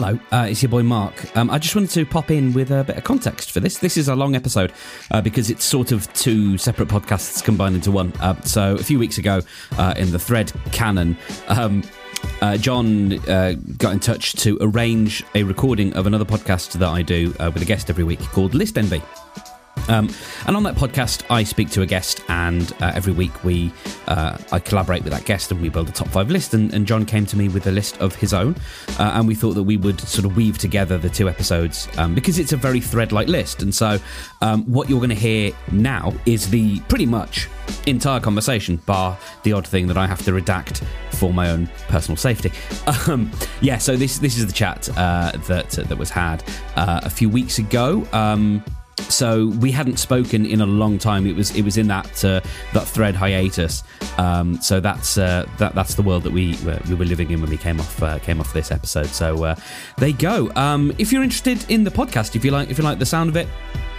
Hello, uh, it's your boy Mark. Um, I just wanted to pop in with a bit of context for this. This is a long episode uh, because it's sort of two separate podcasts combined into one. Uh, so, a few weeks ago uh, in the thread canon, um, uh, John uh, got in touch to arrange a recording of another podcast that I do uh, with a guest every week called List Envy. Um, and on that podcast, I speak to a guest, and uh, every week we uh, I collaborate with that guest, and we build a top five list. And, and John came to me with a list of his own, uh, and we thought that we would sort of weave together the two episodes um, because it's a very thread-like list. And so, um, what you're going to hear now is the pretty much entire conversation, bar the odd thing that I have to redact for my own personal safety. Um, yeah, so this this is the chat uh, that that was had uh, a few weeks ago. Um, so we hadn't spoken in a long time. It was it was in that uh, that thread hiatus. Um, so that's uh, that that's the world that we we were living in when we came off uh, came off this episode. So uh, there you go. Um, if you're interested in the podcast, if you like if you like the sound of it.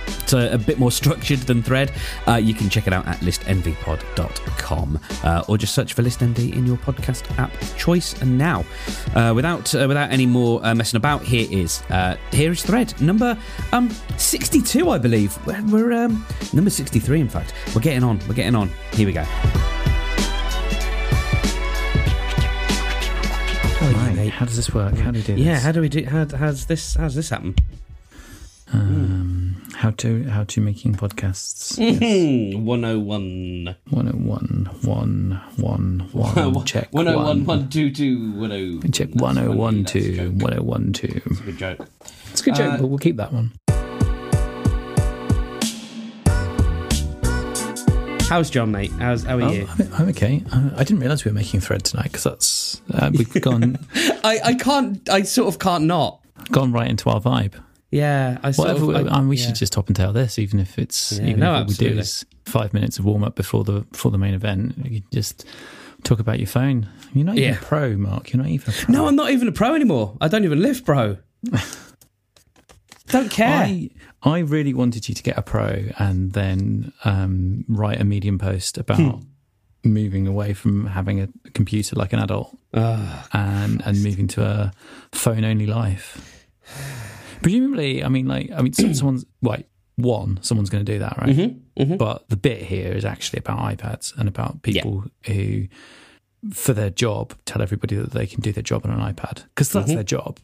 It's a, a bit more structured than Thread. Uh, you can check it out at listenvypod.com uh, or just search for List Envy in your podcast app choice. And now, uh, without uh, without any more uh, messing about, here is uh, here is Thread number um 62, I believe. We're, we're um, number 63, in fact. We're getting on. We're getting on. Here we go. Right. How does this work? How do we do this? Yeah. How do we do? How how's this? How's this happen? Um, how to how to making podcasts. Yes. 101. 101, one, one, one, check 101, one. 122, 10. Check That's funny, 101, that's a 2, joke. 101, 2. It's a good joke. It's a good joke, Uh, but we'll keep that one. How's John, mate? How's how are Oh, you? I'm, I'm okay. I, I didn't realise we were making thread tonight because that's uh, we've gone I, I can't. I sort of can't not. gone right into our vibe. Yeah, I Whatever. of. we- I, we yeah. should just top and tail this, even if it's Yeah, even no, if all we do absolutely. is five minutes of warm up before the before the main event. You just talk about your phone. You're not even Yeah. a pro, Mark. You're not even a pro. No, I'm not even a pro anymore. I don't even live pro. don't care. I I really wanted you to get a pro and then um, write a medium post about Hmm. moving away from having a computer like an adult Ah, and and moving to a phone only life. Presumably, I mean, like, I mean, someone's like one, someone's going to do that, right? Mm-hmm, But the bit here is actually about iPads and about people who, for their job, tell everybody that they can do their job on an iPad because Mm-hmm. that's their job.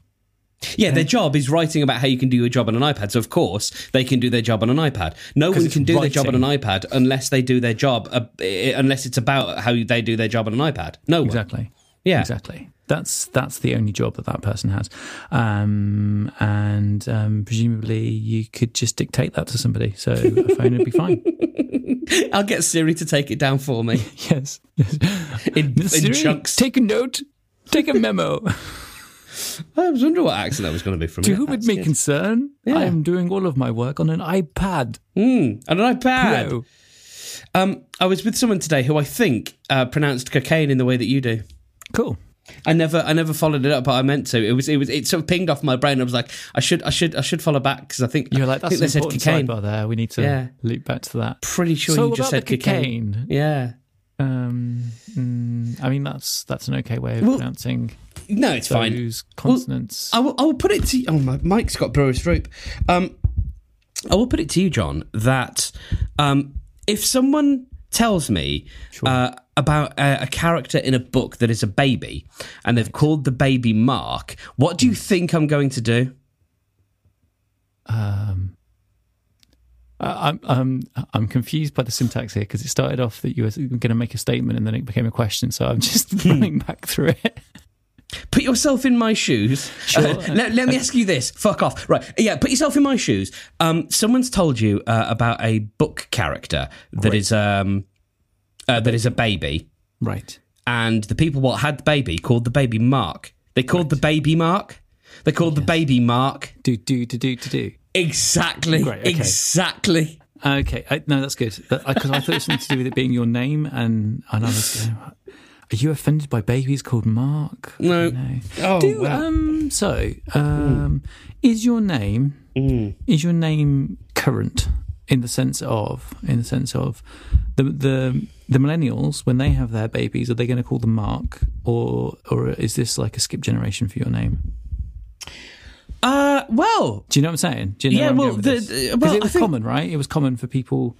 yeah, their job is writing about how you can do your job on an iPad. So of course they can do their job on an iPad. No one can do their job on an iPad unless they do their job. Uh, unless it's about how they do their job on an iPad. No one. Exactly. Yeah. Exactly. That's that's the only job that that person has, um, and um, presumably you could just dictate that to somebody, so a phone would be fine. I'll get Siri to take it down for me Yes. in, in Siri, chunks. Take a note. Take a memo. I was wondering what accent that was going to be from. to you. whom it That's may concern, Yeah. I am doing all of my work on an iPad. Mm, on an iPad. Pro. Um, I was with someone today who I think uh, pronounced cocaine in the way that you do. Cool. I never, I never followed it up, but I meant to. It was, it was, it sort of pinged off my brain. I was like, I should, I should, I should follow back because I think You're like, I that's think an they said cocaine. sidebar there. We need to Yeah. loop back to that. Pretty sure so you just said cocaine. cocaine. Yeah. Um, mm, I mean, that's that's an okay way of Well, pronouncing No, it's fine. consonants. I will, I will put it to you. Oh, my Mike's got brewer's throat. Um, I will put it to you, John, that um, if someone tells me uh, about a, a character in a book that is a baby and they've called the baby Mark, what do you think I'm going to do? Um, I'm I'm I'm confused by the syntax here because it started off that you were going to make a statement and then it became a question. So I'm just Hmm. running back through it. Put yourself in my shoes. Sure. Uh, let, let me ask you this. Fuck off. Right. Yeah, put yourself in my shoes. Um, someone's told you uh, about a book character that is um, uh, that is a baby. Right. and the people what had the baby called the baby Mark. They called the baby Mark. They called the baby Mark. Do do to do to do. Exactly. Great, okay. Exactly. Okay. I, no, that's good. Because I, 'cause I thought it was something to do with it being your name, and and I was. going, Are you offended by babies called Mark? No. Oh, Do wow. um. So um, is your name is your name current in the sense of in the sense of the the the millennials when they have their babies are they going to call them Mark or or is this like a skip generation for your name? Uh, well, Do you know what I'm saying? Do you know Yeah, well, the- the- well, it was think- common, right? It was common for people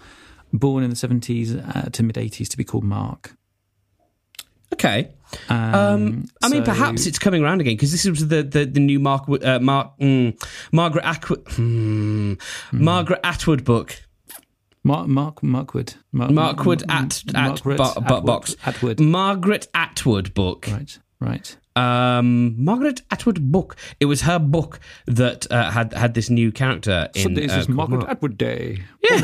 born in the 70s uh, to mid 80s to be called Mark. okay. Um, Um, I mean, so- perhaps it's coming around again because this was the, the, the new Mark uh, Mark mm, Margaret Atwood hmm, Margaret Atwood book. Mark Mark Markwood. Mark, Markwood at at Margaret bo- Atwood- box. Atwood. Margaret Atwood book. Right, right. Um, Margaret Atwood book. It was her book that uh, had had this new character in. Sundays uh, is Margaret Mark. Atwood Day. Yeah.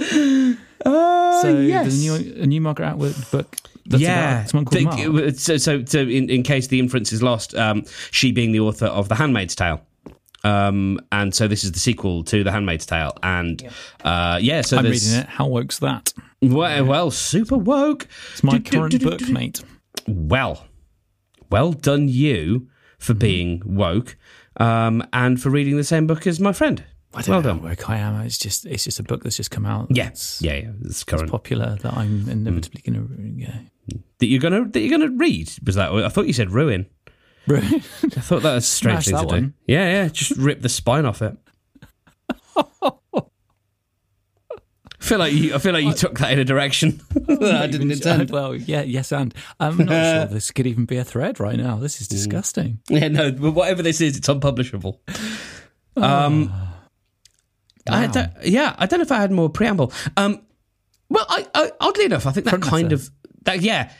Uh, so yes. a new, a new Margaret Atwood book. That's yeah, about someone called Think- Mark. so, so, so in, in case the inference is lost, um, she being the author of The Handmaid's Tale. Um, and so this is the sequel to The Handmaid's Tale. And uh, yeah, so I'm there's. reading it. How woke's that? Well, well, super woke. It's my Do, do, current do, do, book, do. mate. Well, well done you for Mm-hmm. being woke um, and for reading the same book as my friend. I don't Well know done. how woke I am. It's just it's just a book that's just come out. Yeah, yeah, yeah. It's that's current. popular that I'm inevitably going to. Yeah. that you're gonna that you're gonna read was that? I thought you said ruin. I thought that was a strange Smash thing to that do. Yeah, yeah. Just rip the spine off it. I feel like you. I feel like you took that in a direction that I didn't intend. Well, yeah, yes, and I'm not sure this could even be a thread right now. This is Mm. disgusting. Yeah, no. But whatever this is, it's unpublishable. Um, I Wow. don't, yeah, I don't know if I had more preamble. Um, well, I, I, oddly enough, I think that Front kind matter. of that yeah,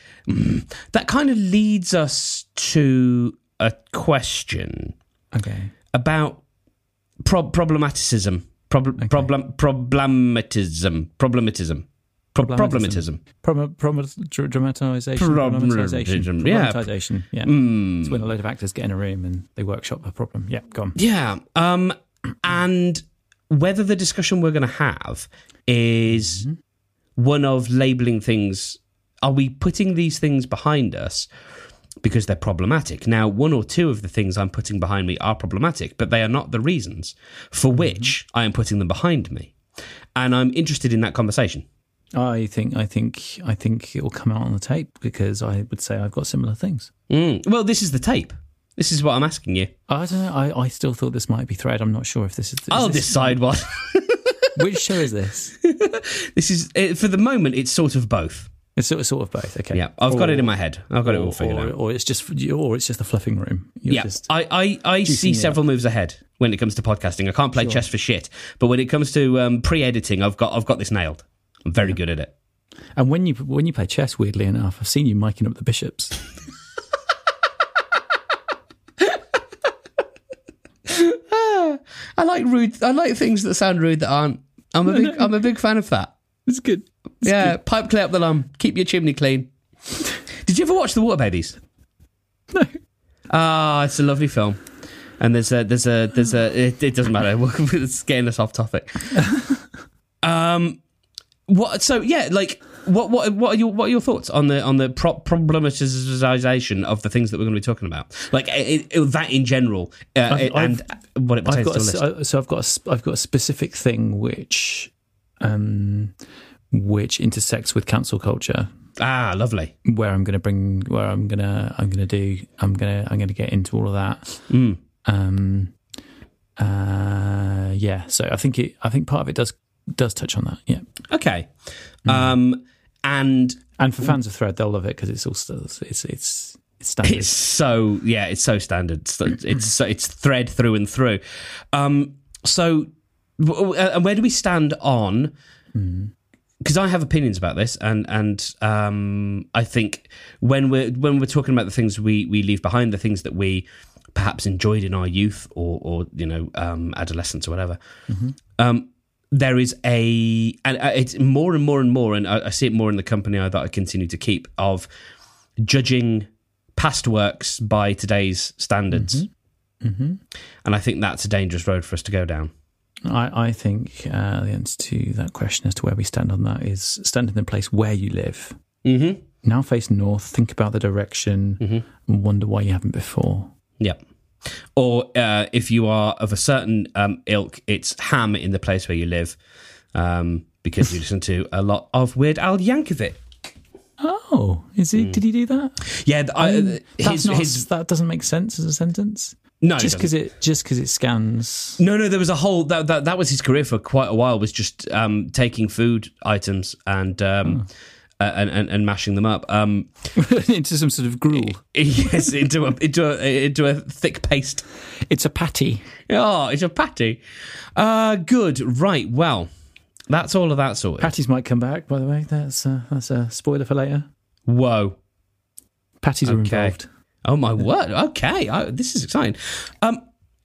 that kind of leads us to a question Okay. about prob- problematicism, prob- problem problematism, problematism, Pro- problematism. Prom- dramatization. Problematization. yeah. Problematization. Yeah. Mm. It's when a load of actors get in a room and they workshop a problem. Yeah, go on. Yeah. Um, and whether the discussion we're going to have is one of labeling things, are we putting these things behind us because they're problematic? Now, one or two of the things I'm putting behind me are problematic, but they are not the reasons for which I am putting them behind me. And I'm interested in that conversation. I think I think I think it will come out on the tape because I would say I've got similar things. Mm. Well, this is the tape. This is what I'm asking you. I don't know. I, I still thought this might be thread. I'm not sure if this is. is I'll this- decide what. Which show is this? this is for the moment. It's sort of both. It's sort of, sort of both. Okay. Yeah, I've got it in my head. I've got it all figured or, out. or it's just or it's just the fluffing room. You're yeah, I, I, I see several moves ahead when it comes to podcasting. I can't play chess for shit, but when it comes to um, pre-editing, I've got I've got this nailed. I'm very good at it. and when you when you play chess, weirdly enough, I've seen you miking up the bishops. I like rude. I like things that sound rude that aren't. I'm a big I'm a big fan of that. It's good. Yeah, pipe clear up the lum. Keep your chimney clean. Did you ever watch The Water Babies? No. Ah, it's a lovely film. And there's a there's a there's a it, it doesn't matter. it's getting us off topic. um, what? So yeah, like what what what are your what are your thoughts on the on the pro- problematization of the things that we're going to be talking about? Like it, it, that in general, uh, I've- and what it I've got to a, list. so I've got a, I've got a specific thing which um which intersects with cancel culture ah, lovely. where I'm going to bring where I'm going to I'm going to do I'm going to I'm going to get into all of that Mm. um uh yeah so I think it I think part of it does does touch on that yeah Okay. Um, and and for fans of thread they'll love it because it's all still it's it's it's standard It's so yeah, it's so standard. It's it's, it's thread through and through. Um, so, uh, and where do we stand on? Because I have opinions about this, and and um, I think when we're when we're talking about the things we we leave behind, the things that we perhaps enjoyed in our youth or or you know um, adolescence or whatever. Um, there is a, and uh, it's more and more and more, and I, I see it more in the company that I continue to keep of judging past works by today's standards. hmm And I think that's a dangerous road for us to go down. I, I think uh, the answer to that question as to where we stand on that is stand in the place where you live. Mm-hmm. Now face north, think about the direction, Mm-hmm. and wonder why you haven't before. Yep. Or uh, if you are of a certain um, ilk, it's ham in the place where you live um, because you listen to a lot of Weird Al Yankovic. Oh, is he? Did he do that? Yeah, I, Um, uh, his, not, his that doesn't make sense as a sentence. No, just because it just because it scans. No, no, there was a whole that that, that was his career for quite a while. Was just um, taking food items and um, Oh. uh, and, and and mashing them up. Um, into some sort of gruel. yes, into a into a into a thick paste. It's a patty. Oh, it's a patty. Uh, good. Right. Well, that's all of that sorted. Patties might come back. By the way, that's uh, that's a spoiler for later. Whoa. Patties are Okay. involved. Oh my word. Okay, I, this is exciting. Um,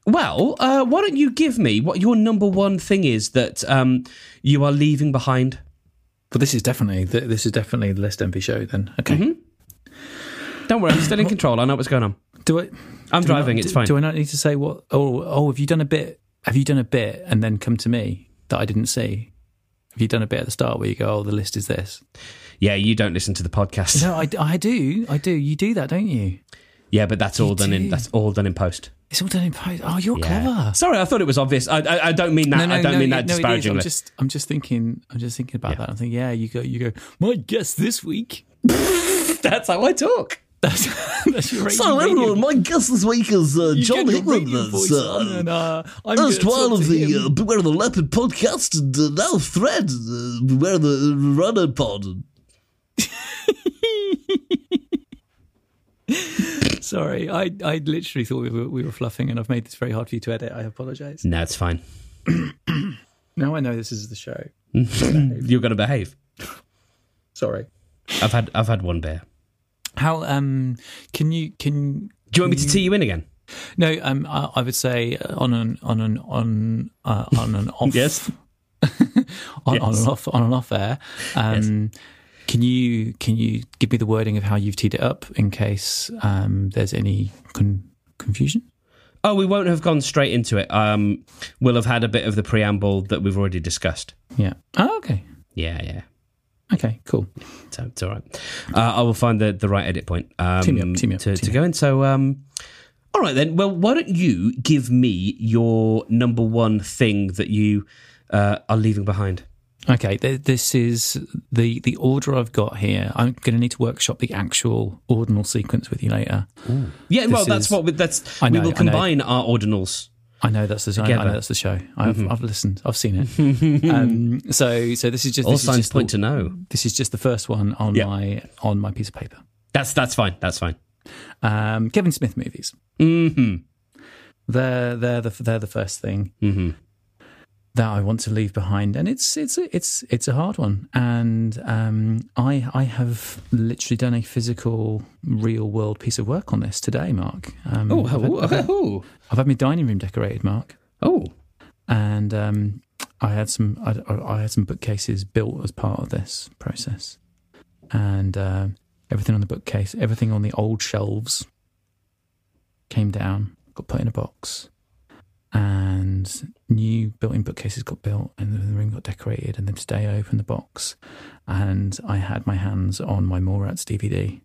well, uh, why don't you give me what your number one thing is that um, you are leaving behind? But this is definitely th- this is definitely the List Envy show. Then okay. Mm-hmm. Don't worry, I'm still in control. I know what's going on. Do I? I'm do driving. not- it's do- fine. Do I not need to say what? Oh, oh, have you done a bit? Have you done a bit and then come to me that I didn't see? Have you done a bit at the start where you go, "Oh, the list is this"? yeah, you don't listen to the podcast. No, I, I do, I do. You do that, don't you? Yeah, but that's all You done in that's all done in post. It's all done in post. Oh, you're Yeah. clever. Sorry, I thought it was obvious. I, I, I don't mean that. I don't mean that no, disparagingly. I'm just, I'm just thinking, I'm just thinking about Yeah. that. I'm thinking, yeah, you go, you go. My guest this week. That's how I talk. That's, that's your So everyone, my guest this week is uh, John England. radio voice on and, uh, I'm gonna Erstwhile of the uh, Beware the Leopard podcast, and uh, now Thread, uh, Beware the Runner pod. Sorry, I, I literally thought we were, we were fluffing, and I've made this very hard for you to edit. I apologise. No, it's fine. Now I know this is the show. You're going to behave. Sorry. I've had I've had one beer. How um can you can Do you want me to tee you in again? no um I, I would say on an on an on uh, on an off Yes. on, on and off on and off air. Um, Can you can you give me the wording of how you've teed it up in case um, there's any con- confusion? Oh, we won't have gone straight into it. Um, we'll have had a bit of the preamble that we've already discussed. Yeah. Oh, okay. Yeah, yeah. Okay. Cool. So it's all right. Uh, I will find the, the right edit point um, Team up, team up, to, team to go in. So, um, all right then. Well, why don't you give me your number one thing that you uh, are leaving behind? Okay. Th- this is the the order I've got here. I'm going to need to workshop the actual ordinal sequence with you later. Yeah, well, that's is- what we, that's. I know, we will I know. combine our ordinals. I know that's the I, I know that's the show. I've I've listened. I've seen it. um, so so this is just All this is signs just point the, to no. this is just the first one on Yeah. my on my piece of paper. That's that's fine. That's fine. Um, Kevin Smith movies. hmm They're they're the they're the first thing hmm that I want to leave behind, and it's it's it's it's a hard one. And um, I I have literally done a physical, real world piece of work on this today, Mark. Um, Oh, I've, had, oh, I've, had, oh, I've had my dining room decorated, Mark, oh. and um, I had some I, I had some bookcases built as part of this process, and um everything on the bookcase, everything on the old shelves came down, got put in a box, and new built-in bookcases got built, and the room got decorated. And then today I opened the box, and I had my hands on my Mallrats DVD,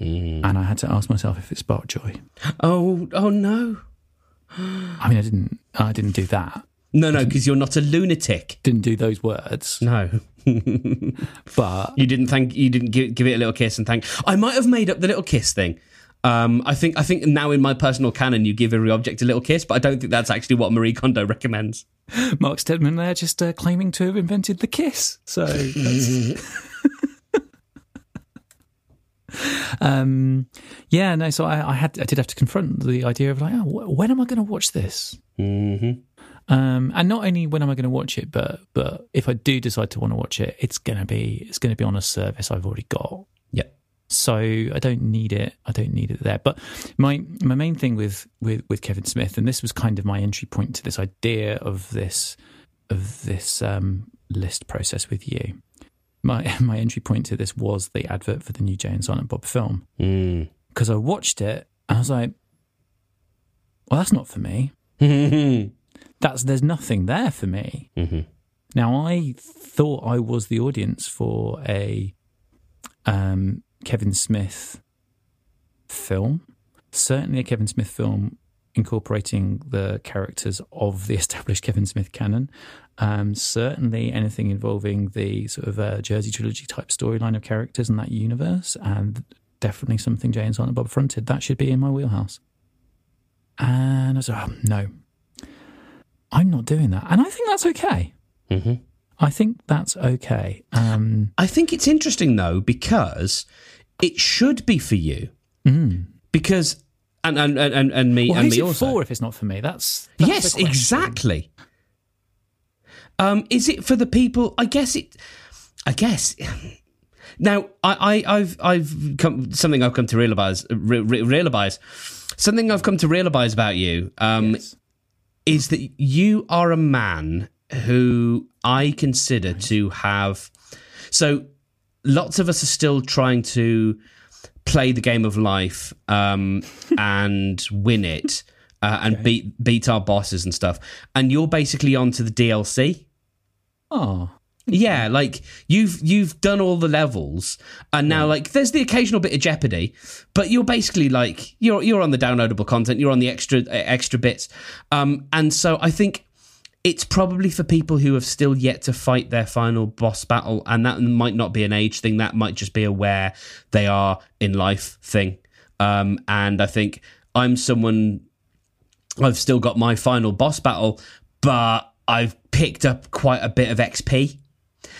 Mm. and I had to ask myself if it sparked joy. Oh, oh no. I mean, I didn't, I didn't do that, No, no, because you're not a lunatic. didn't do those words, No. but You didn't thank. You didn't give, give it a little kiss and thank. I might have made up the little kiss thing. Um, I think. I think now in my personal canon, you give every object a little kiss, but I don't think that's actually what Marie Kondo recommends. Mark Stedman there just uh, claiming to have invented the kiss. So, um, yeah, no. So I, I had, I did have to confront the idea of like, oh, wh- when am I going to watch this? Mm-hmm. Um, and not only when am I going to watch it, but but if I do decide to want to watch it, it's gonna be it's gonna be on a service I've already got. So I don't need it. I don't need it there. But my my main thing with with with Kevin Smith, and this was kind of my entry point to this idea of this of this um, list process with you. My my entry point to this was the advert for the new Jay and Silent Bob film Mm. because I watched it and I was like, well, that's not for me. Mm. That's there's nothing there for me. Mhm. Now I thought I was the audience for a um, Kevin Smith film, certainly a Kevin Smith film incorporating the characters of the established Kevin Smith canon. Um, certainly, anything involving the sort of uh, Jersey trilogy type storyline of characters in that universe, and definitely something Jay and Bob fronted. That should be in my wheelhouse. And I was like, oh, no, I'm not doing that, and I think that's okay. Mm-hmm. I think that's okay. Um, I think it's interesting though because it should be for you because and and and, and, and me well, and who's me it also. for if it's not for me? That's, that's yes, exactly. Um, is it for the people? I guess it. I guess. Now, I, I, I've, I've come something I've come to realize, re, re, realize, something I've come to realize about you. Um, Yes. is that you are a man who I consider to have. So, lots of us are still trying to play the game of life um, and win it uh, and beat beat our bosses and stuff. And you're basically onto the DLC. Oh, Yeah, like you've you've done all the levels, and now like there's the occasional bit of Jeopardy, but you're basically like you're you're on the downloadable content, you're on the extra extra bits, um, and so I think it's probably for people who have still yet to fight their final boss battle, and that might not be an age thing, that might just be a where they are in life thing, um, and I think I'm someone I've still got my final boss battle, but I've picked up quite a bit of XP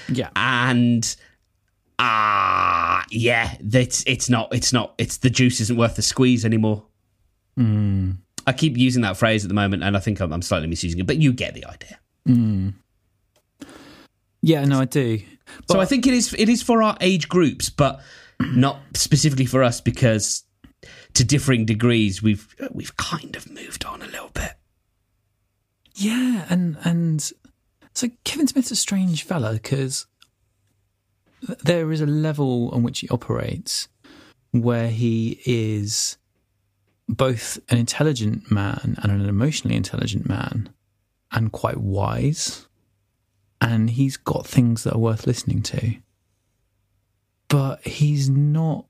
yeah. and ah yeah it's it's not it's not it's the juice isn't worth the squeeze anymore i keep using that phrase at the moment and i think i'm, I'm slightly misusing it but you get the idea. Hmm. Yeah, no, I do. so i think it is it is for our age groups but not specifically for us because to differing degrees we've we've kind of moved on a little bit. Yeah, and and so Kevin Smith's a strange fella because there is a level on which he operates where he is both an intelligent man and an emotionally intelligent man and quite wise. And he's got things that are worth listening to. But he's not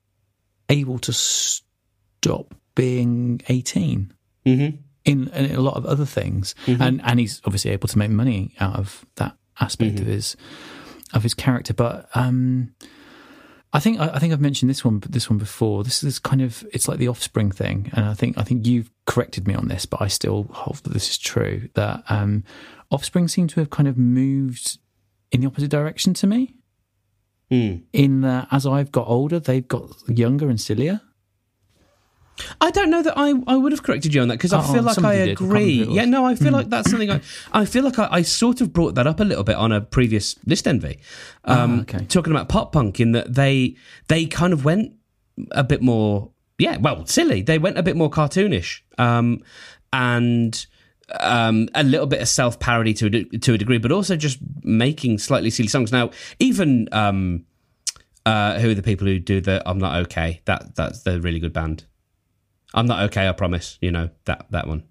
able to stop being 18 mm-hmm. in, in a lot of other things, and and he's obviously able to make money out of that aspect of his of his character. But um, I think I, I think I've mentioned this one this one before. This is kind of it's like the offspring thing, and I think I think you've corrected me on this, but I still hold that this is true. That um, offspring seem to have kind of moved in the opposite direction to me. In that, as I've got older, they've got younger and sillier. I don't know that I, I would have corrected you on that because I Oh, feel like I did. I agree. it Yeah, no, I feel like that's something I I feel like I, I sort of brought that up a little bit on a previous list envy, um, Ah, okay. talking about pop punk in that they they kind of went a bit more yeah well silly they went a bit more cartoonish um, and um, a little bit of self parody to a, to a degree, but also just making slightly silly songs. Now even um, uh, who are the people who do the I'm not okay that that's the really good band. I'm not okay. I promise. You know that that one.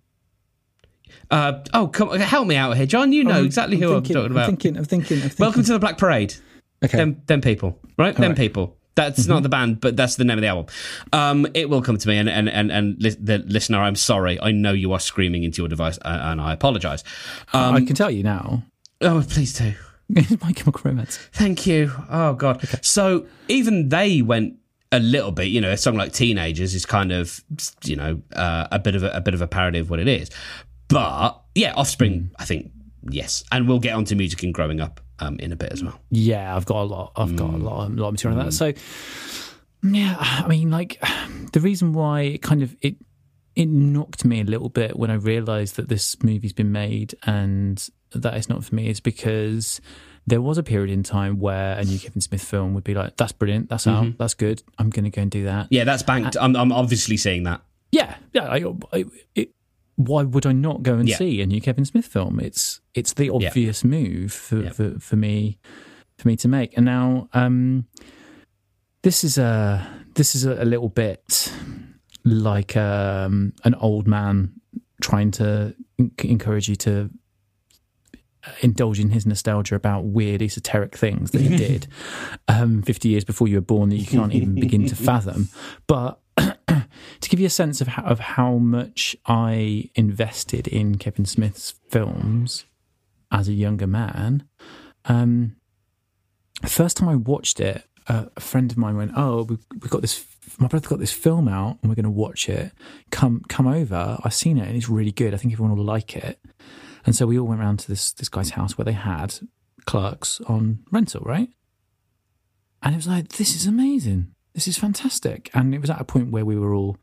Uh, oh, come help me out here, John. You know I'm- exactly I'm who thinking, I'm talking about. I'm thinking. I'm thinking. I'm thinking. Welcome to the Black Parade. Okay. Them, them people, right? them right. people. That's not the band, but that's the name of the album. Um, it will come to me, and and and, and li- the listener, I'm sorry. I know you are screaming into your device, uh, and I apologise. Um, I can tell you now. oh, please do. My Chemical Romance. Thank you. Oh God. So even they went a little bit. You know, a song like "Teenagers" is kind of you know uh, a bit of a, a bit of a parody of what it is. But yeah, Offspring, I think yes, and we'll get onto music and growing up um, in a bit as well. Yeah, I've got a lot. I've got a Mm. lot, a lot of material on that. So, yeah, I mean, like the reason why it kind of it it knocked me a little bit when I realised that this movie's been made and that it's not for me is because there was a period in time where a new Kevin Smith film would be like, "That's brilliant. That's Mm-hmm. out. That's good. I'm going to go and do that." Yeah, that's banked. I'm, I'm obviously seeing that. Yeah, yeah. I, I, it, why would I not go and Yeah. see a new Kevin Smith film? It's it's the obvious move for, Yeah. for for me for me to make. And now um, this is a this is a, a little bit like um, an old man trying to encourage you to indulge in his nostalgia about weird esoteric things that he did um, 50 years before you were born that you can't even begin to fathom but to give you a sense of how, of how much I invested in Kevin Smith's films as a younger man. Um, the first time I watched it, uh, a friend of mine went, "Oh, we we got this. My brother got this film out, and we're going to watch it. Come come over. I've seen it, and it's really good. I think everyone will like it." And so we all went round to this this guy's house where they had Clerks on rental, right? And it was like, "This is amazing. This is fantastic." And it was at a point where we were all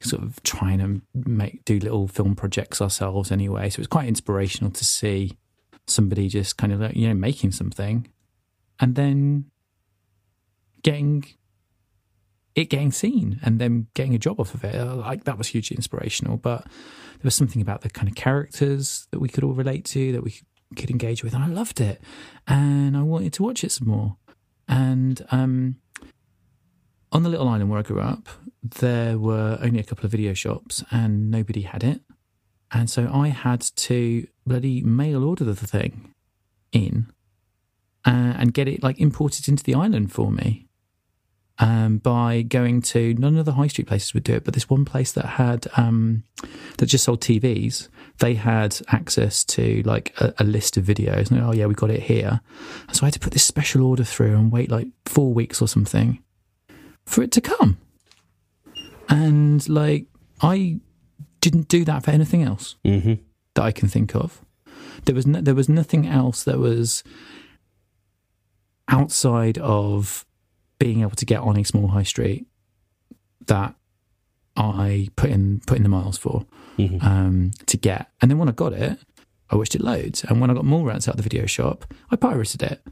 sort of trying to make do little film projects ourselves anyway. So it was quite inspirational to see somebody just kind of like, you know making something and then getting it getting seen and then getting a job off of it. Like that was hugely inspirational. But there was something about the kind of characters that we could all relate to, that we could engage with, and I loved it. And I wanted to watch it some more. And um, on the little island where I grew up, there were only a couple of video shops, and nobody had it. And so I had to bloody mail order the thing in uh, and get it like imported into the island for me um, by going to none of the high street places would do it, but this one place that had um, that just sold TVs, they had access to like a, a list of videos. And oh yeah, we got it here. And so I had to put this special order through and wait like four weeks or something for it to come. And like I didn't do that for anything else Mm-hmm. that I can think of. There was no, there was nothing else that was outside of being able to get on a small high street that I put in put in the miles for Mhm. um, to get. And then when I got it, I watched it loads. And when I got Mallrats out of the video shop, I pirated it.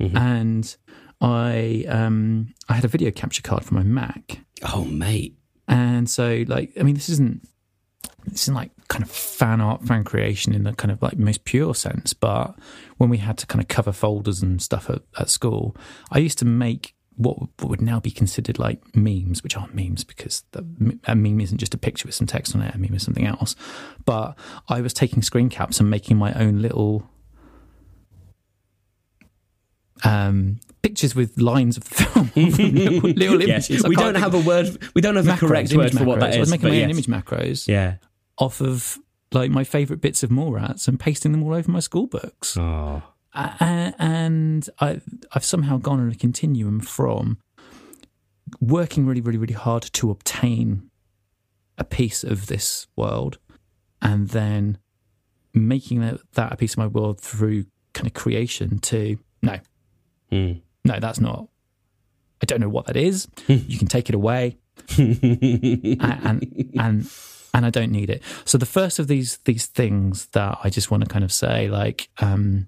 Mhm. And I um, I had a video capture card for my Mac. Oh, mate. And so, like, I mean, this isn't this isn't like kind of fan art, fan creation in the kind of like most pure sense. But when we had to kind of cover folders and stuff at, at school, I used to make what, what would now be considered like memes, which aren't memes because the, a meme isn't just a picture with some text on it. A meme is something else. But I was taking screen caps and making my own little um, pictures with lines of the film, little, little Yes. images. I We don't have a word. We don't have the macros, correct image word for what that macros. I was making my own image macros Yeah. off of like my favorite bits of Mallrats and pasting them all over my school books. Oh. And I, I've somehow gone on a continuum from working really, really, really hard to obtain a piece of this world and then making that, that a piece of my world through kind of creation to no, Mm. no, that's not. I don't know what that is. you can take it away and and and and I don't need it. So the first of these these things that I just want to kind of say, like, um,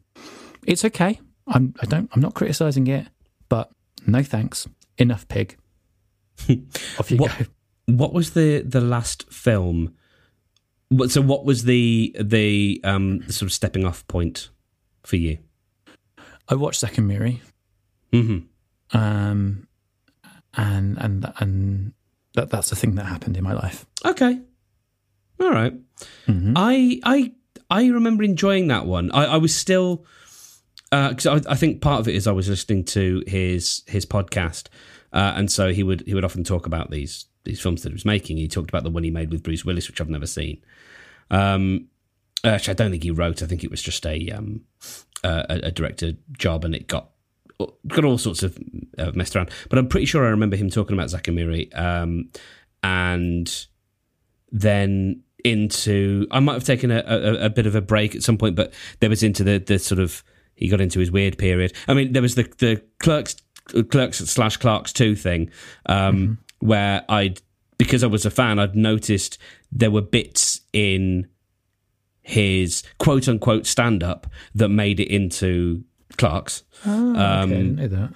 it's okay. I'm I don't I'm not criticizing it, but no thanks. Enough pig. Off you What- go. what was the the last film? So, what was the the um sort of stepping off point for you? I watched Zack and Miri, hmm um, and and and that that's the thing that happened in my life. Okay, all right. Mhm. I I I remember enjoying that one. I, I was still because I, I think part of it is I was listening to his his podcast, uh, and so he would he would often talk about these these films that he was making. He talked about the one he made with Bruce Willis, which I've never seen. Um, actually, I don't think he wrote. I think it was just a um, uh, a, a director job, and it got got all sorts of uh, messed around. But I'm pretty sure I remember him talking about Zack and Miri, um, and then into I might have taken a, a, a bit of a break at some point, but there was into the the sort of he got into his weird period. I mean, there was the the clerks clerks slash clerks two thing um, where I'd because I was a fan, I'd noticed there were bits in his quote unquote stand up that made it into Clerks. Oh, okay, I Um, didn't know that.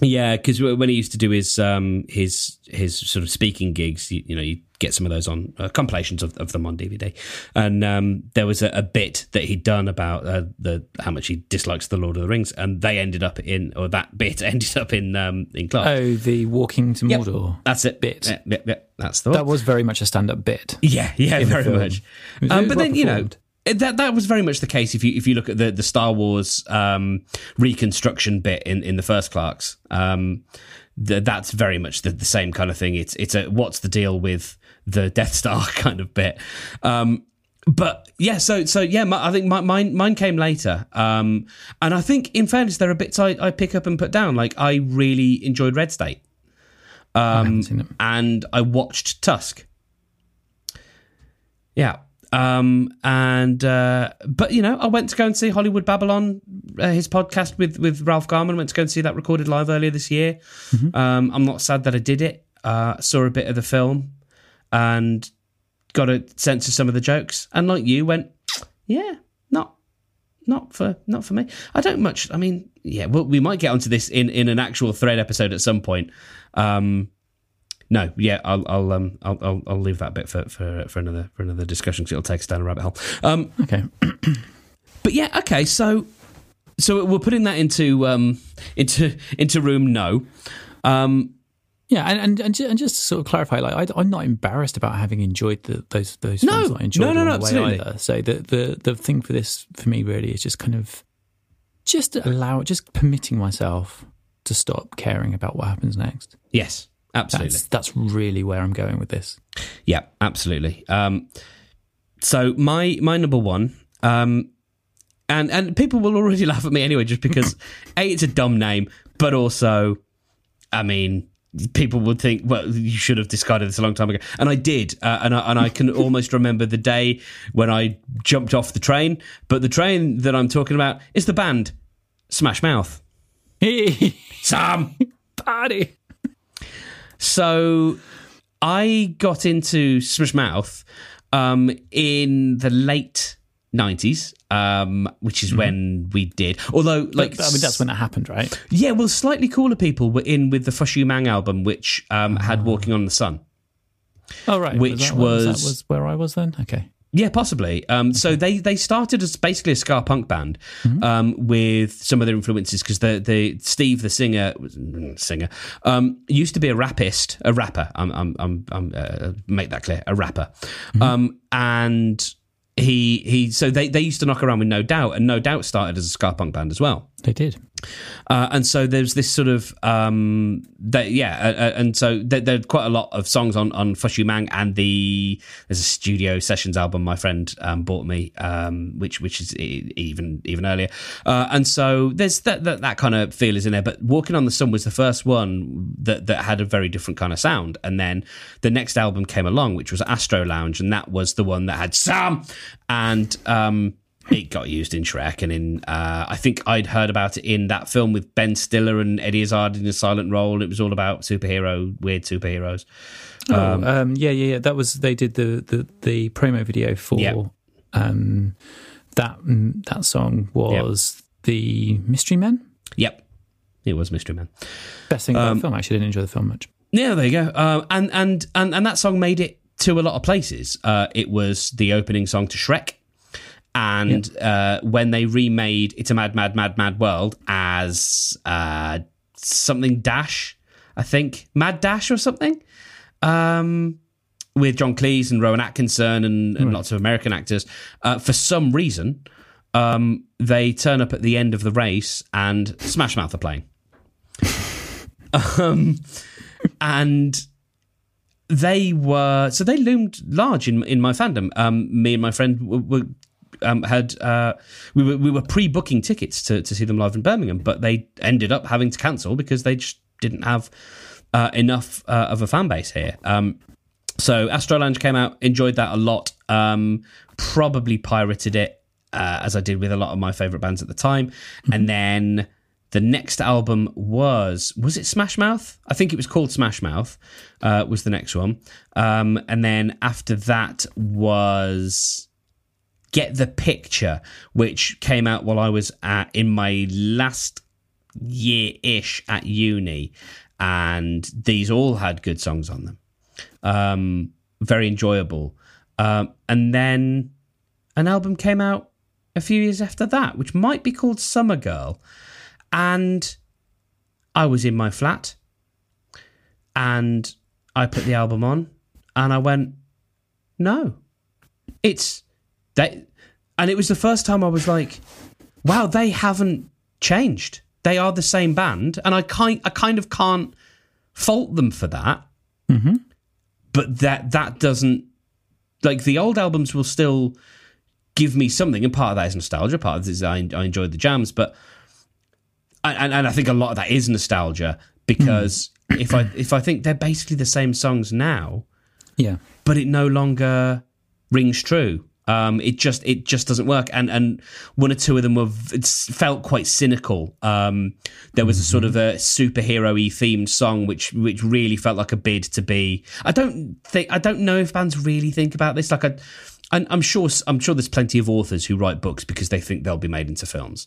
Yeah, because when he used to do his um his his sort of speaking gigs, you, you know, you get some of those on uh, compilations of, of them on DVD, and um, there was a, a bit that he'd done about uh, the how much he dislikes the Lord of the Rings, and they ended up in or that bit ended up in um in Clerks. Oh, the walking to Yep. Mordor. that's it. bit. Yeah, yeah, yeah, that's the one. That was very much a stand-up bit. Yeah, yeah, very much. It was- it Um, but well then you know performed. That that was very much the case if you if you look at the the Star Wars um, reconstruction bit in in the first Clerks. Um, the, that's very much the, the same kind of thing. It's it's a what's the deal with the Death Star kind of bit. Um, but yeah, so so yeah, my, I think my, mine mine came later, um, and I think in fairness, there are bits I, I pick up and put down. Like I really enjoyed Red State, um, it. and I watched Tusk. Yeah. Um, and uh, but you know, I went to go and see Hollywood Babble-On, uh, his podcast with with Ralph Garman. Went to go and see that recorded live earlier this year. Um, I'm not sad that I did it. Uh, saw a bit of the film and got a sense of some of the jokes. And like you, went, yeah, not not for not for me. I don't much. I mean, yeah, well, we might get onto this in in an actual thread episode at some point. Um, no, yeah, I'll I'll um I'll I'll, I'll leave that bit for, for for another for another discussion because it'll take us down a rabbit hole. Um, Okay. but yeah, okay, so so we're putting that into um into into room no. Um, Yeah, and, and and ju- and just to sort of clarify, like I, am not embarrassed about having enjoyed the, those those No, films I enjoyed no, no, no, absolutely. either. So the, the the thing for this for me really is just kind of just allow just permitting myself to stop caring about what happens next. yes, absolutely. That's that's really where I'm going with this. Yeah, absolutely. Um, so my my number one, um, and and people will already laugh at me anyway, just because a it's a dumb name, but also, I mean, people would think, well, you should have discarded this a long time ago, and I did, uh, and I, and I can almost remember the day when I jumped off the train. But the train that I'm talking about is the band Smash Mouth. Sam. Party. So I got into Smash Mouth um, in the late 90s, um, which is when we did. Although, like, I mean, that's when it happened, right? yeah, well, slightly cooler people were in with the Fush Yu Mang album, which um, had Walking on the Sun. Oh, right. Which that, was was- that was where I was then. Okay. Yeah, possibly. Um, So they they started as basically a ska punk band um, with some of their influences because the the Steve the singer singer um, used to be a rappist, a rapper. I'm I'm I'm, I'm uh, make that clear, a rapper, um, and he he. So they they used to knock around with No Doubt, and No Doubt started as a ska punk band as well. They did. Uh, and so there's this sort of um, that yeah, uh, uh, and so there, there are quite a lot of songs on on Fush Yu Mang and the there's a studio sessions album my friend um, bought me, um, which which is even even earlier, uh, and so there's that, that that kind of feel is in there. But Walking on the Sun was the first one that that had a very different kind of sound, and then the next album came along, which was Astro Lounge, and that was the one that had Sam and. Um, it got used in Shrek, and in uh, I think I'd heard about it in that film with Ben Stiller and Eddie Izzard in a silent role. It was all about superhero, weird superheroes. Um, um, yeah, yeah, yeah. That was they did the the, the promo video for Yeah. um, that mm, that song was the Mystery Men. Yep, it was Mystery Man. Best thing Um, about the film. I actually didn't enjoy the film much. Yeah, there you go. Uh, and and and and that song made it to a lot of places. Uh, it was the opening song to Shrek. And uh, when they remade "It's a Mad, Mad, Mad, Mad World" as uh, something Dash, I think. Mad Dash or something, um, with John Cleese and Rowan Atkinson and, and lots of American actors, uh, for some reason, um, they turn up at the end of the race and Smash Mouth are playing. um, and they were so they loomed large in in my fandom. Um, me and my friend were, were um, had uh, we were we were pre-booking tickets to to see them live in Birmingham, but they ended up having to cancel because they just didn't have uh, enough uh, of a fan base here. Um, so Astro Lounge came out, enjoyed that a lot. Um, probably pirated it uh, as I did with a lot of my favorite bands at the time, and then the next album was was it Smash Mouth? I think it was called Smash Mouth. Uh, was the next one, um, and then after that was Get the Picture, which came out while I was at in my last year ish at uni, and these all had good songs on them um, very enjoyable. Um, and then an album came out a few years after that, which might be called Summer Girl. And I was in my flat and I put the album on and I went, no, it's they. And it was the first time I was like, wow, they haven't changed. They are the same band. And I kind, I kind of can't fault them for that mm-hmm. but that that doesn't like the old albums will still give me something, and part of that is nostalgia. Part of this is I, I enjoyed the jams, but and, and I think a lot of that is nostalgia because mm. if I if I think they're basically the same songs now, Yeah. but it no longer rings true. Um, it just it just doesn't work, and and one or two of them were felt quite cynical. Um, there was a sort of a superhero-y themed song which which really felt like a bid to be. I don't think I don't know if bands really think about this. Like I, I'm, I'm sure I'm sure there's plenty of authors who write books because they think they'll be made into films.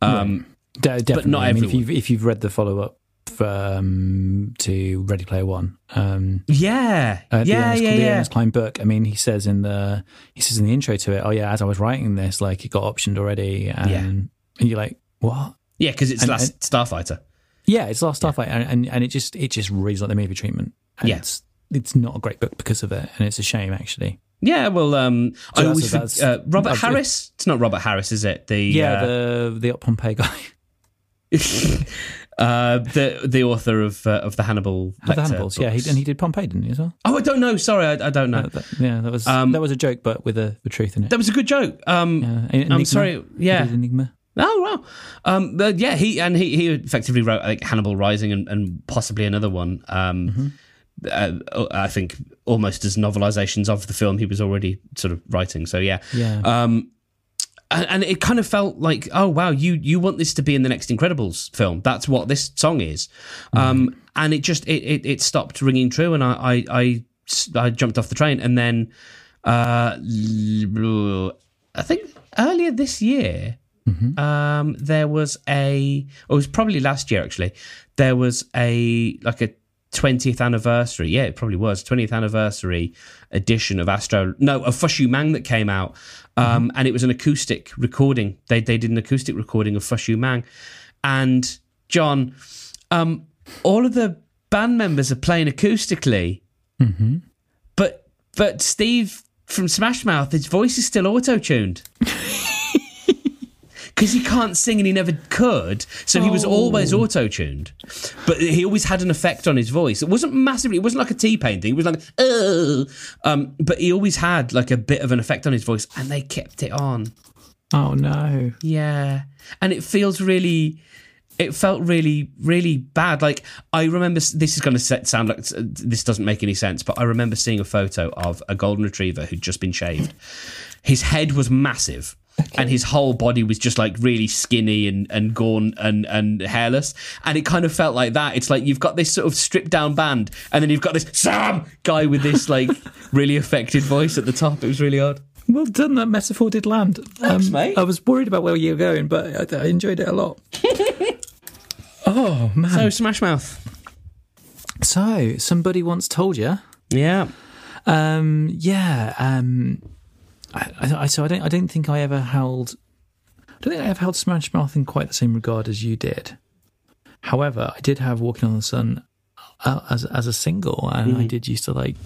Um, De- definitely. not I mean, if you've if you've read the follow up um, to Ready Player One, um, Yeah, uh, the yeah, Ernest, yeah, the yeah. Ernest Cline book. I mean, he says in the he says in the intro to it, "Oh yeah, as I was writing this, like it got optioned already," and, Yeah. and you're like, "What?" Yeah, because it's And- Last Starfighter. Yeah, it's Last Starfight, and, and and it just it just reads like the movie treatment. And Yeah. it's it's not a great book because of it, and it's a shame actually. Yeah, well, um, I So always that's- think, uh, Robert Harris. It's not Robert Harris, is it? The Yeah, uh, the the Up Pompeii guy, uh, the the author of uh, of the Hannibal. the Hannibals. Yeah, he, and he did Pompeii, didn't he as well? Oh, I don't know. Sorry, I, I don't know. Uh, that- yeah, that was Um, that was a joke, but with a with truth in it. that was a good joke. Um, Yeah, Enigma. I'm sorry. Yeah. Enigma. Oh wow. Um, but yeah, he and he he effectively wrote I think Hannibal Rising and, and possibly another one. Um, Mm-hmm. uh, I think almost as novelizations of the film he was already sort of writing. So yeah. Yeah. Um, and, it kind of felt like, oh wow, you you want this to be in the next Incredibles film? That's what this song is. Um, and it just it, it it stopped ringing true, and I I I, I jumped off the train, and then uh, I think earlier this year. Um, there was a, or it was probably last year actually. There was a like a 20th anniversary. Yeah, it probably was 20th anniversary edition of Astro. No, of Fush Yu Mang that came out, um, and it was an acoustic recording. They they did an acoustic recording of Fush Yu Mang, and John, um, all of the band members are playing acoustically, but but Steve from Smash Mouth, his voice is still auto tuned. Because he can't sing and he never could, so he was always auto tuned. But he always had an effect on his voice. It wasn't massively. It wasn't like a T Pain thing. It was like, oh, um, but he always had like a bit of an effect on his voice, and they kept it on. Oh no. Yeah. And it feels really it felt really really bad like i remember this is going to sound like this doesn't make any sense but i remember seeing a photo of a golden retriever who'd just been shaved his head was massive and his whole body was just like really skinny and, and gaunt and, and hairless. And it kind of felt like that. It's like you've got this sort of stripped down band, and then you've got this Sam guy with this like really affected voice at the top. It was really odd. Well done. That metaphor did land. Thanks, mate. I was worried about where you were going, but I, I enjoyed it a lot. oh man. So Smash Mouth. So, somebody once told you. Yeah. Um, yeah. Um, I, I, so I don't. I don't think I ever held. I don't think I ever held Smash Mouth in quite the same regard as you did. However, I did have Walking on the Sun uh, as as a single, and I did used to like.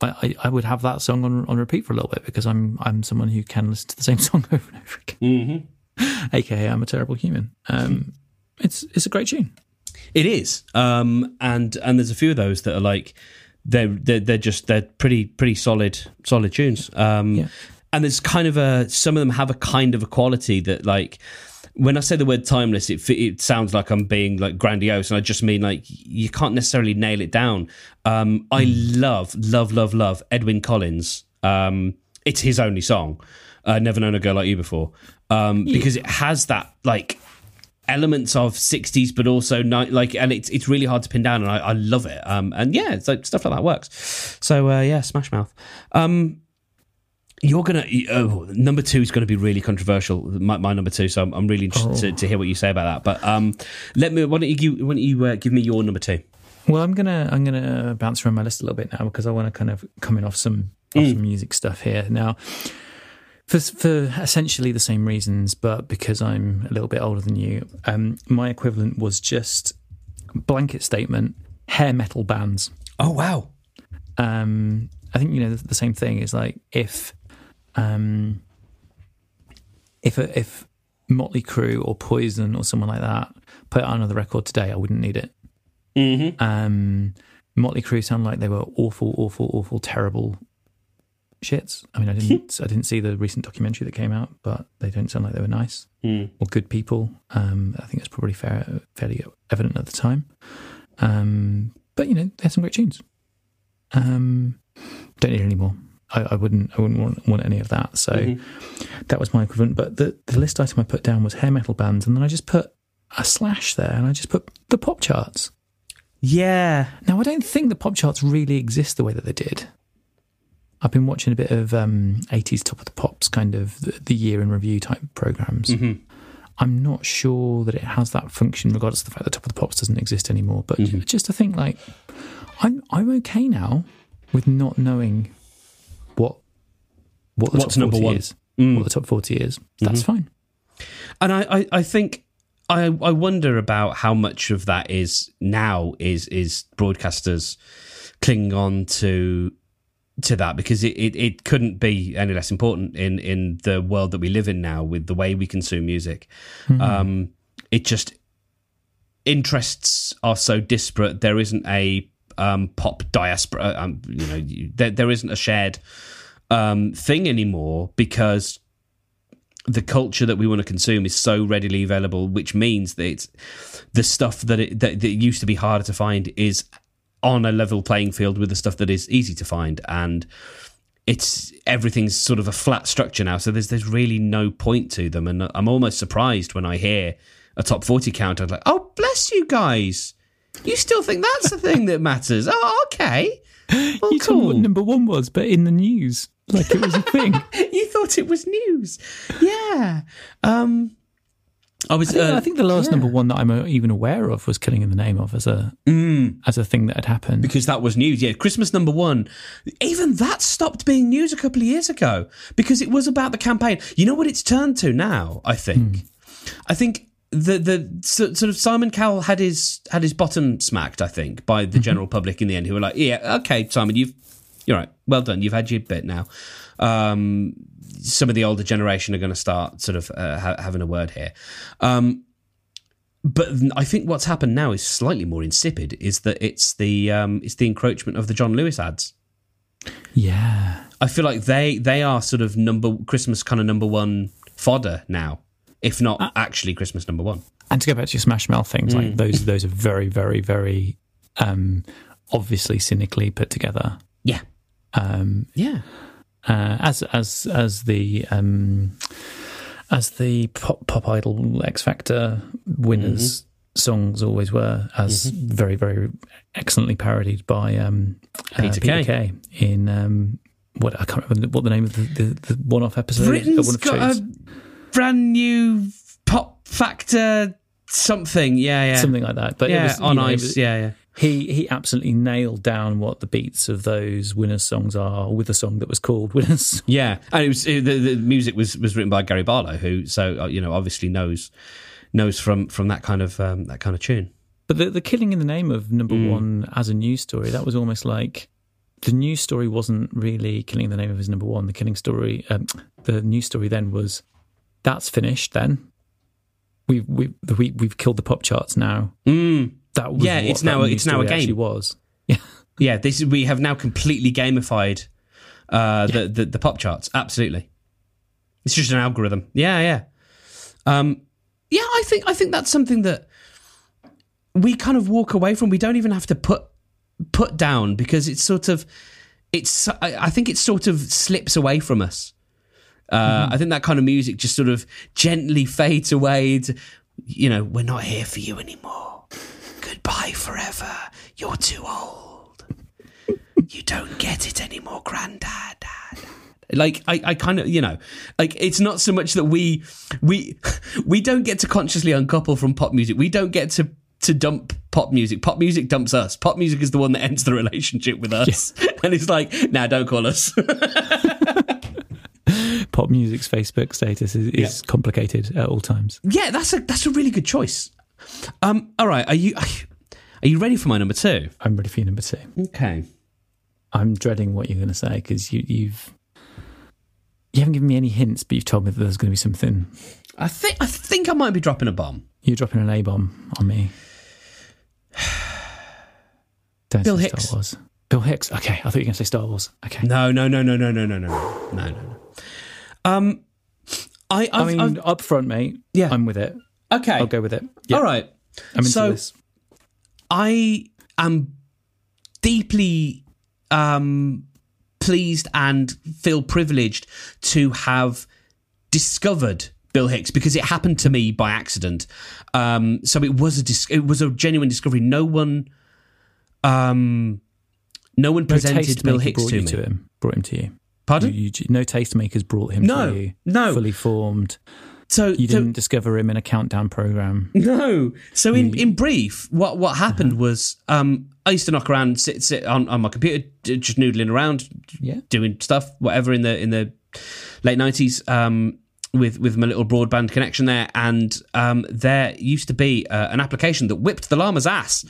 I, I, I would have that song on on repeat for a little bit because I'm I'm someone who can listen to the same song over and over again. Mm-hmm. AKA, I'm a terrible human. Um, it's it's a great tune. It is, um, and and there's a few of those that are like they're they're, they're just they're pretty pretty solid solid tunes. Um, Yeah. And there's kind of a some of them have a kind of a quality that like when I say the word timeless, it it sounds like I'm being like grandiose, and I just mean like you can't necessarily nail it down. Um, I love love love love Edwyn Collins. Um, it's his only song. Uh, Never known a girl like you before, um, because it has that like elements of 60s but also ni- like and it's it's really hard to pin down and I, I love it. Um and yeah it's like stuff like that works. So uh yeah smash mouth. Um you're gonna oh, number two is gonna be really controversial my, my number two so I'm, I'm really interested to, to hear what you say about that. But um let me why don't you give, why don't you uh, give me your number two? Well, I'm gonna I'm gonna bounce around my list a little bit now because I want to kind of come in off some off some music stuff here. Now. For for essentially the same reasons, but because I'm a little bit older than you, um, my equivalent was just blanket statement: hair metal bands. oh wow Um, I think you know the, the same thing is like if um, if a, if Motley Crue or Poison or someone like that put on another record today, I wouldn't need it. mm-hmm. Um, Motley Crue sound like they were awful, awful, awful, terrible shits. I mean, I didn't, I didn't see the recent documentary that came out, but they don't sound like they were nice Hmm. or good people. Um, I think it's probably fair, fairly evident at the time. Um, but you know, they had some great tunes. Um, don't need any more. I, I wouldn't. I wouldn't want, want any of that. So Mm-hmm. that was my equivalent. But the the list item I put down was hair metal bands, and then I just put a slash there, and I just put the pop charts. Yeah. Now I don't think the pop charts really exist the way that they did. I've been watching a bit of um, 80s Top of the Pops, kind of the, the year in review type programs. Mm-hmm. I'm not sure that it has that function, regardless of the fact that Top of the Pops doesn't exist anymore. But Mm-hmm. just to think, like, I'm I'm okay now with not knowing what what the What's top number 40 one. is, Mm. what the top 40 is. That's fine. And I, I, I think I, I wonder about how much of that is now is is broadcasters clinging on to to that because it, it, it couldn't be any less important in, in the world that we live in now with the way we consume music. Um, it just interests are so disparate. There isn't a um, pop diaspora. Um, you know, you, there, there isn't a shared um, thing anymore because the culture that we want to consume is so readily available, which means that it's the stuff that it that, that used to be harder to find is on a level playing field with the stuff that is easy to find, and it's everything's sort of a flat structure now. So there's there's really no point to them, and I'm almost surprised when I hear a top forty count. I'm like, oh bless you guys, you still think that's the thing that matters? Oh, okay. Well, you told me what number one was, but in the news, like it was a thing. you thought it was news. Yeah. Um I was I think, uh, I think the last yeah. number one that I'm uh, even aware of was "Killing in the Name of" as a Mm. as a thing that had happened. because that was news. Yeah, Christmas number 1. Even that stopped being news a couple of years ago because it was about the campaign. You know what it's turned to now, I think. I think the the so- sort of Simon Cowell had his had his bottom smacked, I think, by the general public in the end who were like, "Yeah, okay, Simon, you've you're right. Well done. You've had your bit now." Um some of the older generation are going to start sort of uh, ha- having a word here. Um, but I think what's happened now is slightly more insipid. Is that it's the um, it's the encroachment of the John Lewis ads. Yeah, I feel like they they are sort of number Christmas kind of number one fodder now, if not actually Christmas number one. and to go back to your Smash Mouth things, Mm. like those those are very very very um, obviously cynically put together. Yeah, Um, yeah, uh, as as as the um, as the pop, pop idol X Factor winners songs always were, as very very excellently parodied by um, uh, Peter Kay. Kay in um, what I can't remember what the name of the, the, the one off episode. uh, Britain's one-off got a brand new pop factor something. Yeah, yeah, something like that. But it yeah, was, you on know, it was- yeah, yeah. He he absolutely nailed down what the beats of those winners songs are with a song that was called Winners. Yeah, and it was it, the, the music was was written by Gary Barlow, who so uh, you know obviously knows knows from from that kind of um, that kind of tune. But the the killing in the name of number Mm. one as a news story that was almost like the news story wasn't really killing in the name of his number one. The killing story, um, the news story then was that's finished. Then we've we we we've killed the pop charts now. Mm. That was Yeah, it's now- it's now a game. Was Yeah, yeah. this is, we have now completely gamified uh, the, the the pop charts. Absolutely, it's just an algorithm. Yeah, yeah, um, yeah. I think I think that's something that we kind of walk away from. We don't even have to put put down because it's sort of it's. I, think it sort of slips away from us. Uh, I think that kind of music just sort of gently fades away. To, you know, we're not here for you anymore. Goodbye forever. You're too old. You don't get it anymore, granddad. Like I, I kind of, you know, like it's not so much that we, we, we don't get to consciously uncouple from pop music. We don't get to to dump pop music. Pop music dumps us. Pop music is the one that ends the relationship with us, and it's like, now nah, don't call us. pop music's Facebook status is, is complicated at all times. yeah, that's a that's a really good choice. Um, all right, are you are you ready for my number two? I'm ready for your number two. Okay. I'm dreading what you're going to say because you, you've you haven't given me any hints, but you've told me that there's going to be something. I think I think I might be dropping a bomb. You're dropping an A bomb on me. Don't Bill Hicks. Star Wars. Bill Hicks. Okay, I thought you were going to say Star Wars. Okay. No, no, no, no, no, no, no, no, no, no, no. Um, I, I've, I mean, I've- up front, mate. Yeah. I'm with it. okay, I'll go with it. Yeah, all right. I'm into So- this. I am deeply um, pleased and feel privileged to have discovered Bill Hicks because it happened to me by accident. Um, so it was a dis- it was a genuine discovery. No one, um, no one presented taste Bill Hicks to me. to him. Brought him to you. Pardon? You, you, no tastemakers brought him No, to you. no. Fully formed. So You didn't discover him in a countdown program. No. So in, in brief, what what Uh-huh. happened was um, I used to knock around, sit sit on, on my computer, just noodling around, Yeah. doing stuff, whatever in the in the late nineties. Um, with with my little broadband connection there, and um, there used to be uh, an application that whipped the llama's ass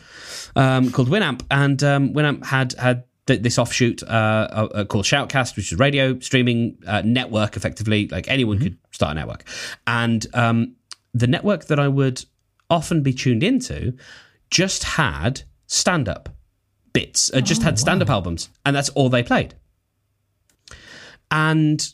um, called Winamp, and um, Winamp had had th- this offshoot uh, uh, called Shoutcast, which is a radio streaming uh, network, effectively. Like anyone could start a network, and um, the network that I would often be tuned into just had stand up bits, uh, just had stand up albums, and that's all they played. And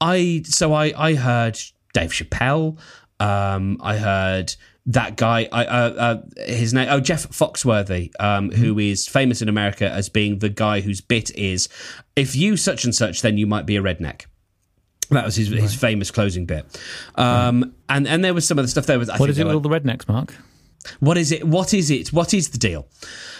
I so I I heard Dave Chappelle. Um, I heard that guy. I uh, uh, his name. Oh, Jeff Foxworthy, um, who is famous in America as being the guy whose bit is, "If you such and such, then you might be a redneck." That was his his famous closing bit. Um, and and there was some of the stuff there was. I What is it there with were- all the rednecks, Mark? what is it? What is it? What is the deal?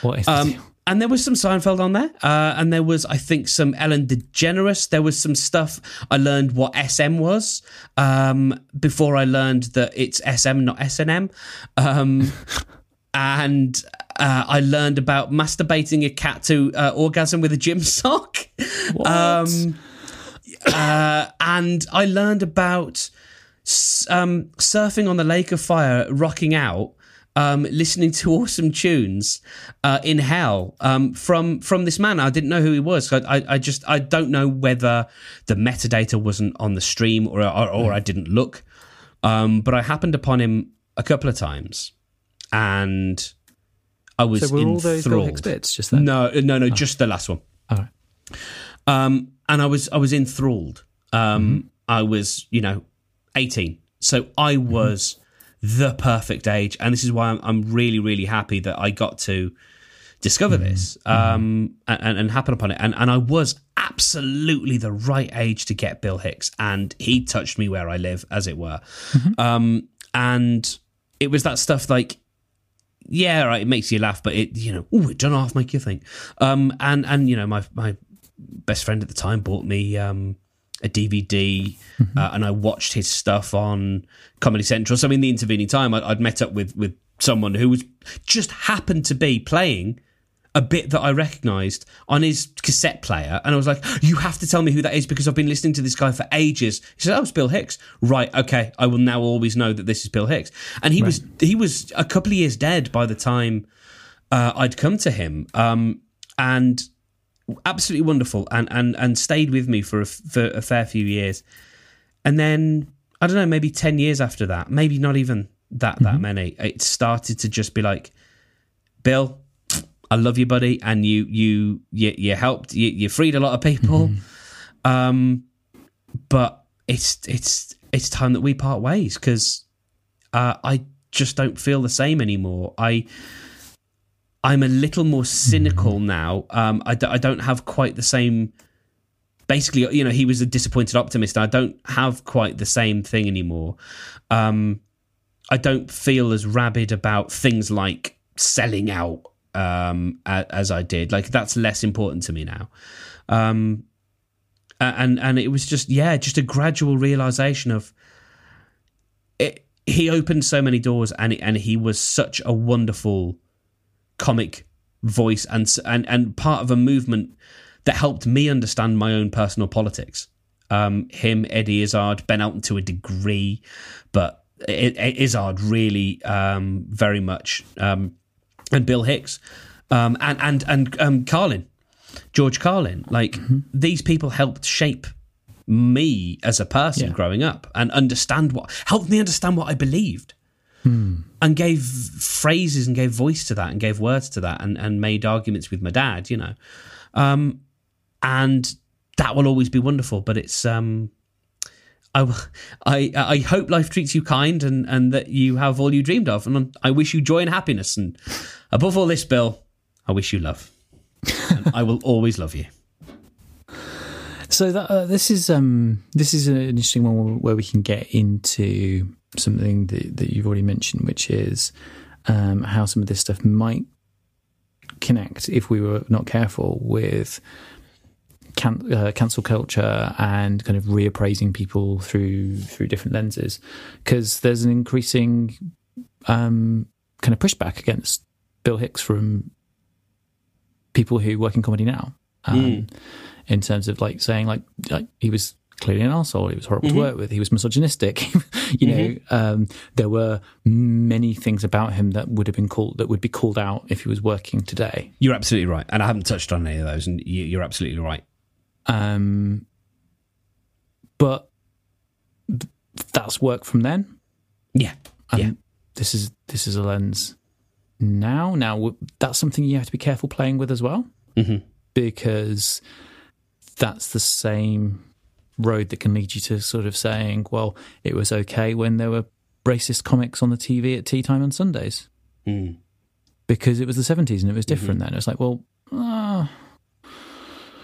What is the Um, deal? And there was some Seinfeld on there, uh, and there was, I think, some Ellen DeGeneres. There was some stuff. I learned what SM was um, before I learned that it's SM, not SNM. Um, and uh, I learned about masturbating a cat to uh, orgasm with a gym sock. Um, uh, and I learned about um, surfing on the Lake of Fire, rocking out, um, listening to awesome tunes uh, in hell um, from from this man. I didn't know who he was. I, I, I just I don't know whether the metadata wasn't on the stream or or, or I didn't look. Um, but I happened upon him a couple of times, and I was so were all those bits just then? No, no, no, just the last one. All right. Um, and I was I was enthralled. Um, Mm-hmm. I was you know eighteen, so I Mm-hmm. The perfect age, and this is why I'm, I'm really really happy that I got to discover Mm-hmm. this um, and, and happen upon it. And and I was absolutely the right age to get Bill Hicks, and he touched me where I live, as it were. Mm-hmm. Um, and it was that stuff like yeah, right, it makes you laugh, but it, you know, oh, it doesn't half make you think. Um, and and you know, my my best friend at the time bought me um a DVD, uh, and I watched his stuff on Comedy Central. So in the intervening time, I, I'd met up with with someone who was just happened to be playing a bit that I recognised on his cassette player, and I was like, "You have to tell me who that is because I've been listening to this guy for ages." He said, "Oh, it's Bill Hicks." Right? Okay, I will now always know that this is Bill Hicks. And he was he was a couple of years dead by the time uh, I'd come to him, um, and absolutely wonderful, and and and stayed with me for a, for a fair few years, and then I don't know, maybe ten years after that, maybe not even that that many. It started to just be like, Bill, I love you, buddy, and you you you, you helped you, you freed a lot of people, um, but it's it's it's time that we part ways because uh, I just don't feel the same anymore. I I'm a little more cynical now. Um, I, d- I don't have quite the same. Basically, you know, he was a disappointed optimist. I don't have quite the same thing anymore. Um, I don't feel as rabid about things like selling out um, a- as I did. Like that's less important to me now. Um, and and it was just yeah, just a gradual realization of it. He opened so many doors, and and he was such a wonderful comic voice and and and part of a movement that helped me understand my own personal politics. Um, him, Eddie Izzard, Ben Elton to a degree, but I- I- Izzard really um, very much, um, and Bill Hicks, um, and and and um, Carlin, George Carlin. Like these people helped shape me as a person Yeah. growing up and understand what helped me understand what I believed. And gave phrases and gave voice to that and gave words to that and, and made arguments with my dad, you know. Um, and that will always be wonderful, but it's um, I, I, I hope life treats you kind and, and that you have all you dreamed of. And I wish you joy and happiness. And above all this, Bill, I wish you love. I will always love you. So that, uh, this is um, this is an interesting one where we can get into something that, that you've already mentioned, which is um, how some of this stuff might connect if we were not careful with can, uh, cancel culture and kind of reappraising people through through different lenses, because there's an increasing um, kind of pushback against Bill Hicks from people who work in comedy now. Um, In terms of like saying like, like he was clearly an asshole. He was horrible to work with. He was misogynistic. you know, um, there were many things about him that would have been called that would be called out if he was working today. You're absolutely right. And I haven't touched on any of those. And you, you're absolutely right. Um, but th- that's work from then. Yeah. And yeah. this is this is a lens now. Now that's something you have to be careful playing with as well, Mhm. because that's the same road that can lead you to sort of saying, "Well, it was okay when there were racist comics on the TV at tea time on Sundays." Mm. Because it was the seventies and it was different then. It's like, well, uh,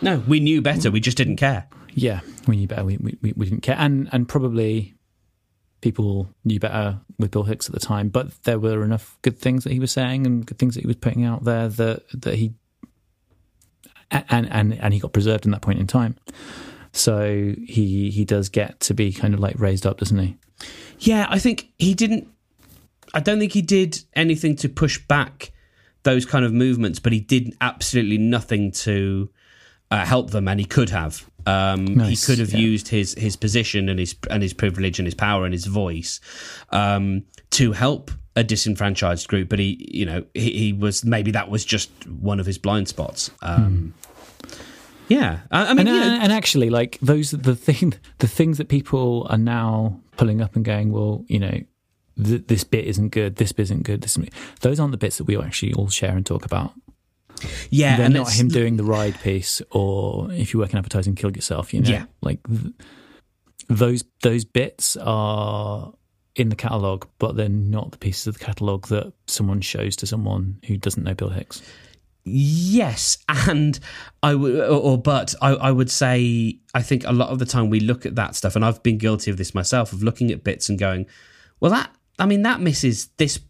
No, we knew better. We just didn't care. yeah, we knew better. We, we we didn't care, and and probably people knew better with Bill Hicks at the time. But there were enough good things that he was saying and good things that he was putting out there that that he and and and he got preserved in that point in time. So he he does get to be kind of like raised up, doesn't he? Yeah, I think he didn't. I don't think he did anything to push back those kind of movements, but he did absolutely nothing to uh, help them, and he could have. Um, Nice, he could have yeah. used his his position and his and his privilege and his power and his voice um, to help a disenfranchised group, but he, you know, he, he was maybe that was just one of his blind spots. Um, Yeah, I, I mean, and, you uh, know, and actually, like those the thing the things that people are now pulling up and going, well, you know, th- this bit isn't good, this bit isn't good. This those aren't the bits that we actually all share and talk about. yeah, They're and not it's- him doing the ride piece, or if you work in advertising, kill yourself. You know, Yeah. like th- those those bits are in the catalog, but they're not the pieces of the catalog that someone shows to someone who doesn't know Bill Hicks. Yes, and I would, or, or but I, I would say I think a lot of the time we look at that stuff, and I've been guilty of this myself of looking at bits and going, well, that I mean that misses this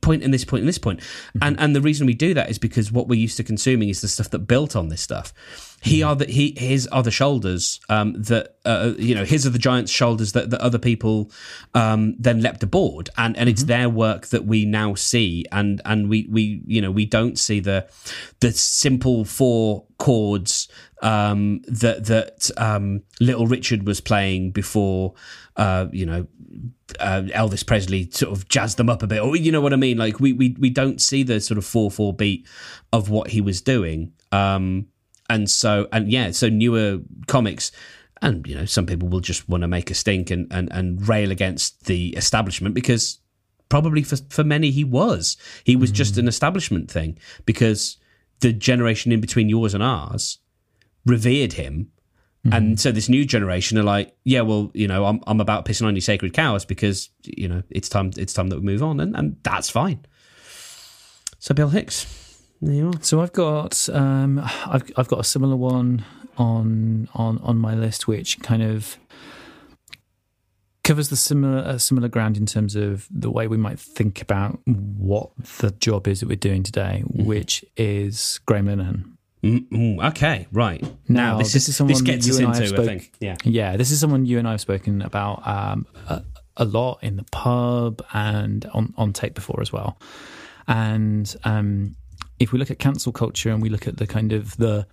point and this point and this point, mm-hmm. and and the reason we do that is because what we're used to consuming is the stuff that built on this stuff. He are the he his are the shoulders um, that uh, you know his are the giant's shoulders that, that other people um, then leapt aboard, and and it's their work that we now see, and and we we you know we don't see the the simple four chords um, that that um, Little Richard was playing before uh, you know uh, Elvis Presley sort of jazzed them up a bit, or you know what I mean. Like we we we don't see the sort of four four beat of what he was doing. Um, and so and yeah, so newer comics. And you know, some people will just want to make a stink and, and, and rail against the establishment because probably for for many he was. He was just hmm. an establishment thing because the generation in between yours and ours revered him. And hmm. so this new generation are like yeah well you know i'm, I'm about pissing on your sacred cows because you know it's time it's time that we move on and, and that's fine. So bill hicks there you are. So I've got um, I've I've got a similar one on on on my list, which kind of covers the similar uh, similar ground in terms of the way we might think about what the job is that we're doing today, which is Graham Linehan. Mm, mm, okay right. Now, this, this is, someone this gets us you and I into have i think. Yeah. Yeah, this is someone you and I have spoken about um, a, a lot in the pub and on, on tape before as well. And um, if we look at cancel culture and we look at the kind of the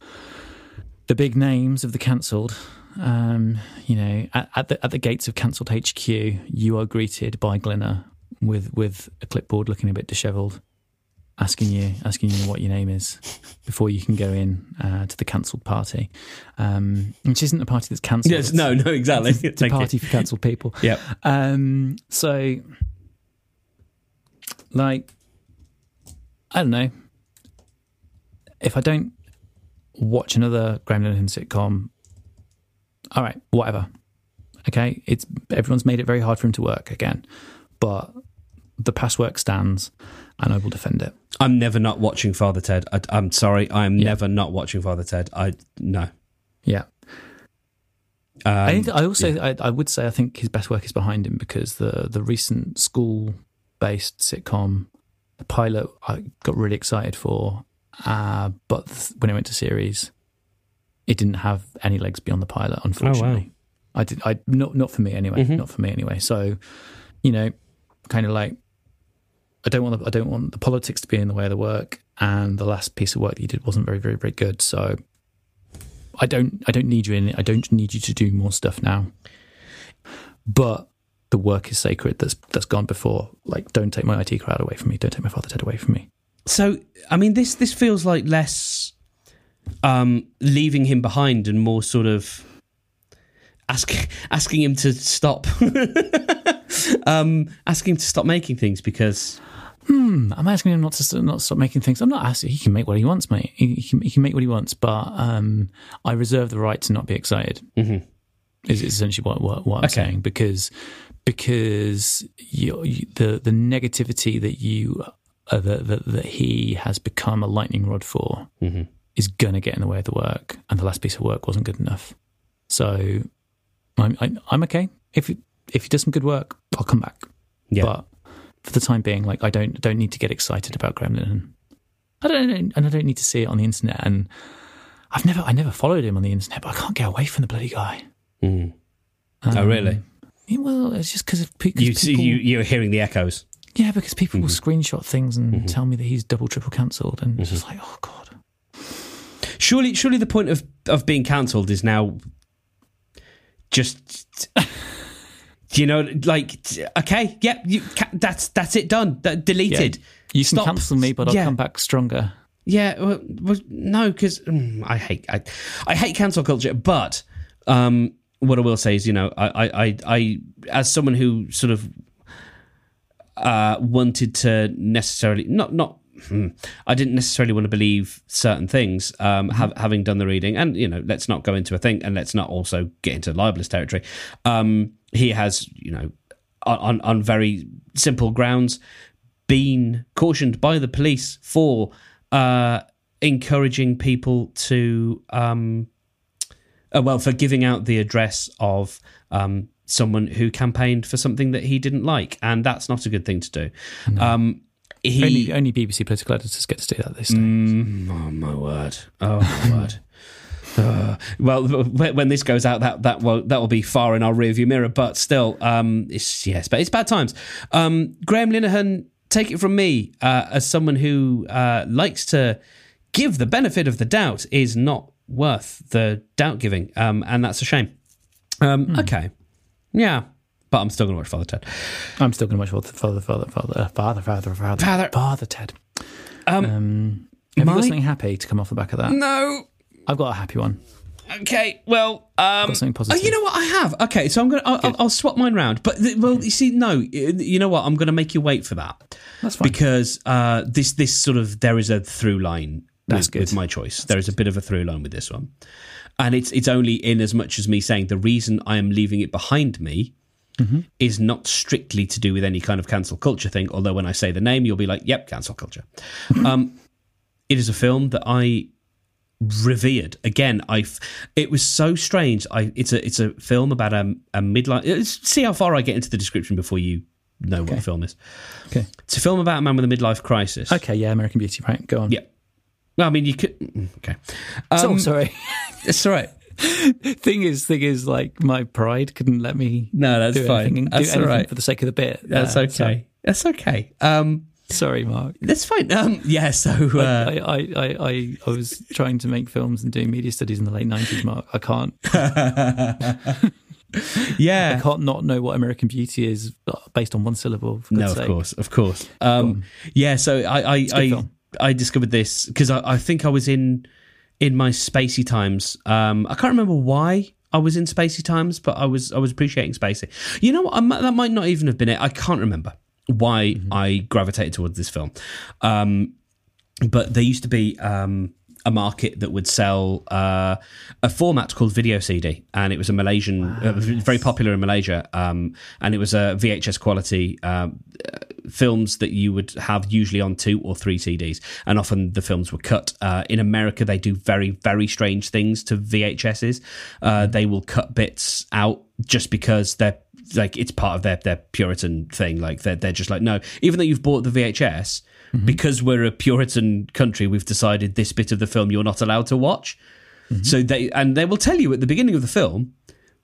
the big names of the cancelled, um, you know, at, at the at the gates of cancelled HQ, you are greeted by Glinner with with a clipboard, looking a bit dishevelled, asking you asking you what your name is before you can go in uh, to the cancelled party, um, which isn't a party that's cancelled. yes no no exactly It's a Thank you. party for cancelled people. Yep. Um, so like I don't know. If I don't watch another Graham Linehan sitcom, all right, whatever. Okay, it's everyone's made it very hard for him to work again, but the past work stands, and I will defend it. I'm never not watching Father Ted. I, I'm sorry, I am Yeah. never not watching Father Ted. I no. Yeah, Um, I, think, I also I, I would say I think his best work is behind him because the the recent school based sitcom, the pilot, I got really excited for, uh, but th- when it went to series, it didn't have any legs beyond the pilot. Unfortunately, I did. I not not for me anyway. Not for me anyway. So, you know, kind of like. I don't want the, I don't want the politics to be in the way of the work, and the last piece of work that you did wasn't very very very good. So I don't I don't need you in it. I don't need you to do more stuff now. But the work is sacred that's that's gone before. Like don't take my IT crowd away from me. Don't take my father Ted away from me. So I mean, this this feels like less um, leaving him behind and more sort of asking asking him to stop, um, asking him to stop making things because Hmm, I'm asking him not to not stop making things. I'm not asking. He can make what he wants, mate. He, can he can make what he wants, but um, I reserve the right to not be excited. Mm-hmm. Is essentially what what, what I'm Okay. saying because because you, you, the the negativity that you uh, that, that that he has become a lightning rod for mm-hmm. is gonna get in the way of the work, and the last piece of work wasn't good enough. So I'm I, I'm okay if it, if he does some good work, I'll come back. Yeah. But for the time being, like I don't don't need to get excited about Gremlin. I don't and I don't need to see it on the internet. And I've never I never followed him on the internet, but I can't get away from the bloody guy. Mm. oh really? Um, well, it's just because You see, people, you you're hearing the echoes. Yeah, because people will Mm-hmm. screenshot things and tell me that he's double triple cancelled, and it's just like, oh god, Surely, surely the point of of being cancelled is now just. You know, like okay, yep, you, ca- that's that's it done. That, deleted. you can Stop. cancel me, but I'll Yeah. come back stronger. Yeah, well, well, no, because I hate I, I hate cancel culture. But um, what I will say is, you know, I, I, I, I as someone who sort of uh, wanted to necessarily not not. hmm, I didn't necessarily want to believe certain things, um, have, having done the reading, and you know, let's not go into a thing, and let's not also get into libelous territory. Um, he has, you know, on, on on very simple grounds, been cautioned by the police for uh, encouraging people to, um, uh, well, for giving out the address of um, someone who campaigned for something that he didn't like, and that's not a good thing to do. Um, he, Only, only BBC political editors get to do that this. Mm, oh my word! Oh my word! Uh, well, when this goes out, that that will that will be far in our rearview mirror. But still, um, it's yes, but it's bad times. Um, Graham Linehan, take it from me, uh, as someone who uh, likes to give the benefit of the doubt, is not worth the doubt giving, um, and that's a shame. Um, Okay, yeah, but I'm still going to watch Father Ted. I'm still going to watch Father, Father, Father, Father, Father, Father, Father, Father. Father Ted. Um, Um, have my- you got something happy to come off the back of that? no. I've got a happy one. Okay, well, um, Got something oh, positive. you know what? I have. Okay, so I'm gonna. I'll, I'll, I'll swap mine round. But th- well, you see, no, you know what? I'm gonna make you wait for that That's fine. because uh, this this sort of there is a through line. That's with, good. with my choice. there is a bit of a through line with this one, and it's it's only in as much as me saying the reason I am leaving it behind me. Mm-hmm. Is not strictly to do with any kind of cancel culture thing. Although when I say the name, you'll be like, "Yep, cancel culture." Um, it is a film that I revered again i it was so strange i it's a it's a film about a, a midlife it's- see how far i get into the description before you know what the film is Okay. it's a film about a man with a midlife crisis Okay, yeah, American Beauty, right? Go on. yeah well i mean you could mm, okay um, sorry. it's all right thing is, thing is, like my pride couldn't let me. No, that's do fine. Anything, That's anything right. for the sake of the bit. that's Uh, okay Sorry, that's okay um sorry Mark. that's fine um yeah so uh, I, I, I, I, I was trying to make films and doing media studies in the late nineties, Mark. I can't, yeah, I can't not know what American Beauty is based on one syllable. No God's of course of course um yeah so i i i. I discovered this because I, I think i was in in my spacey times. Um i can't remember why i was in spacey times but i was i was appreciating spacey. You know what? I, might- that might not even have been it. I can't remember why I gravitated towards this film. Um, but there used to be um, a market that would sell uh, a format called video CD, and it was a Malaysian, uh, very popular in Malaysia, um, and it was a VHS quality um, uh, films that you would have usually on two or three CDs, and often the films were cut. Uh, in America, they do very very strange things to VHSs. Uh, They will cut bits out just because they're like it's part of their their Puritan thing. Like they're they're just like no, even though you've bought the VHS, because we're a Puritan country, we've decided this bit of the film you're not allowed to watch. So they and they will tell you at the beginning of the film,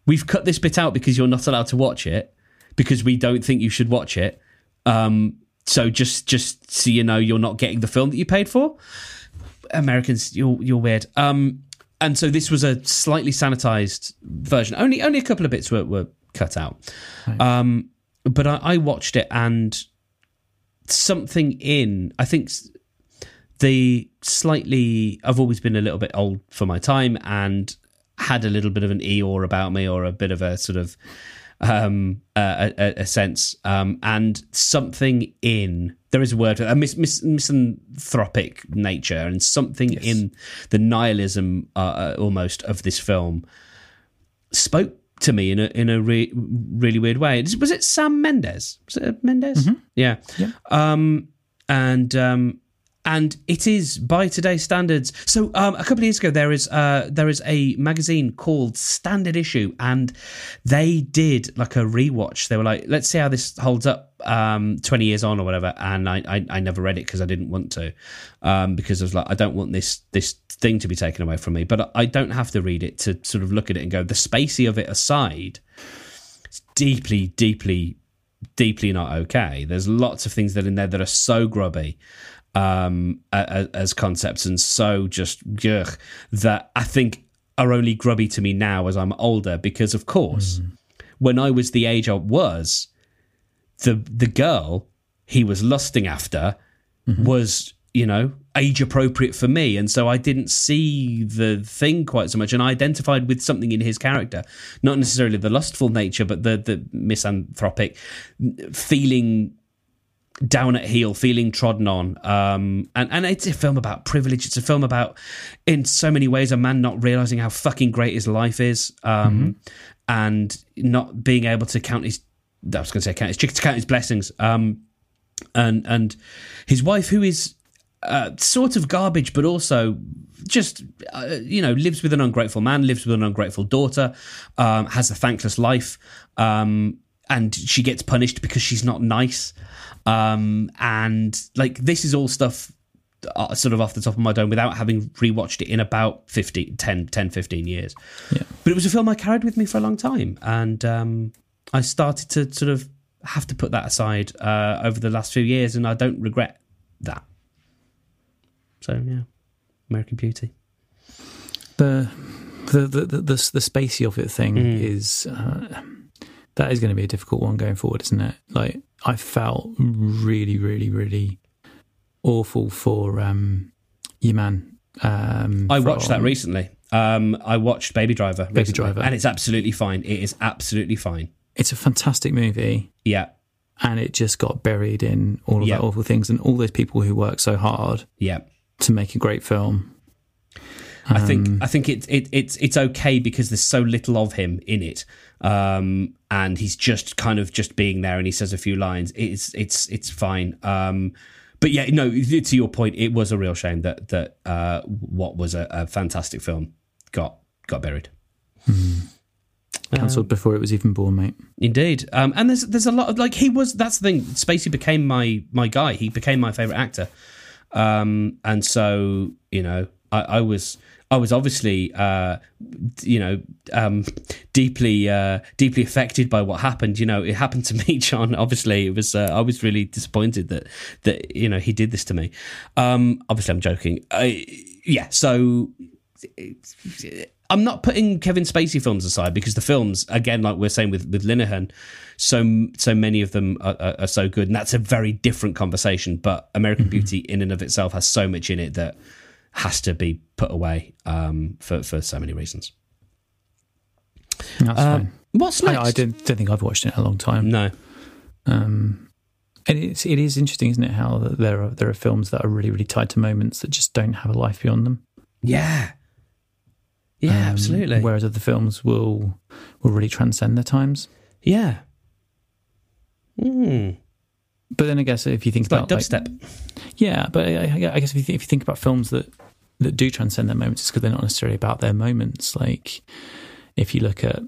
we've cut this bit out because you're not allowed to watch it because we don't think you should watch it. Um, so just just so you know, you're not getting the film that you paid for. Americans, you're you're weird. Um, and so this was a slightly sanitized version. Only only a couple of bits were, were cut out. Um, but I, I watched it and something in I think the slightly I've always been a little bit old for my time and had a little bit of an Eeyore about me or a bit of a sort of um a, a, a sense. Um and something in there is a word for a mis, mis, misanthropic nature and something in the nihilism uh, uh, almost of this film spoke to me in a in a re- really weird way. Was it Sam Mendes? Was it Mendes? Yeah. Yeah. Um, and um, and it is by today's standards. So um, a couple of years ago, there is uh, there is a magazine called Standard Issue, and they did like a rewatch. They were like, let's see how this holds up um, twenty years on or whatever. And I I, I never read it because I didn't want to, um, because I was like, I don't want this this thing to be taken away from me. But I don't have to read it to sort of look at it and go. The spacey of it aside, it's deeply deeply deeply not okay. There's lots of things that in there that are so grubby um, a- a- as concepts and so just ugh, that I think are only grubby to me now as I'm older. Because of course, when I was the age I was, the the girl he was lusting after was you know age appropriate for me and so i didn't see the thing quite so much and i identified with something in his character not necessarily the lustful nature but the the misanthropic feeling down at heel, feeling trodden on. Um, and, and it's a film about privilege. It's a film about, in so many ways, a man not realizing how fucking great his life is um, and not being able to count his, I was going to say count his chickens, count his blessings. Um, and, and his wife, who is uh, sort of garbage, but also just uh, you know lives with an ungrateful man, lives with an ungrateful daughter, um, has a thankless life, um, and she gets punished because she's not nice. Um, and like this is all stuff uh, sort of off the top of my dome without having rewatched it in about 15, 10, 10 15 years. Yeah. But it was a film I carried with me for a long time, and um, I started to sort of have to put that aside uh, over the last few years, and I don't regret that. So yeah, American Beauty. the the the the, the, the spacey of it thing Mm. is uh, that is going to be a difficult one going forward, isn't it? Like I felt really, really, really awful for um, your man. Um, I watched that recently. Um, I watched Baby Driver. Baby recently, Driver. and it's absolutely fine. It is absolutely fine. It's a fantastic movie, Yeah, and it just got buried in all of Yeah. that awful things, and all those people who work so hard yeah. To make a great film. I think Um, I think it, it it's it's okay because there's so little of him in it, um, and he's just kind of just being there, and he says a few lines. It's it's it's fine. Um, but yeah, no. To your point, it was a real shame that that uh, what was a, a fantastic film got got buried. Cancelled before it was even born, mate. Indeed, um, and there's there's a lot of like he was. That's the thing. Spacey became my my guy. He became my favorite actor, um, and so you know I, I was I was obviously uh, you know um, deeply uh, deeply affected by what happened. You know, it happened to me, John. Obviously, it was uh, I was really disappointed that that you know he did this to me. Um, obviously, I'm joking. I, yeah, so I'm not putting Kevin Spacey films aside because the films, again, like we're saying with with Linehan, so so many of them are, are, are so good, and that's a very different conversation. But American Beauty, in and of itself, has so much in it that has to be put away um, for for so many reasons. That's Uh, fine. What's next? I, I don't, don't think I've watched it in a long time. No. Um, And it's it is interesting, isn't it? How there are there are films that are really really tied to moments that just don't have a life beyond them. Yeah. Yeah, Um, absolutely. Whereas other films will will really transcend their times. yeah. Mm. But then I guess if you think It's about like, dubstep. Yeah, but I, I I guess if you, th- if you think about films that that do transcend their moments, it's because they're not necessarily about their moments. Like if you look at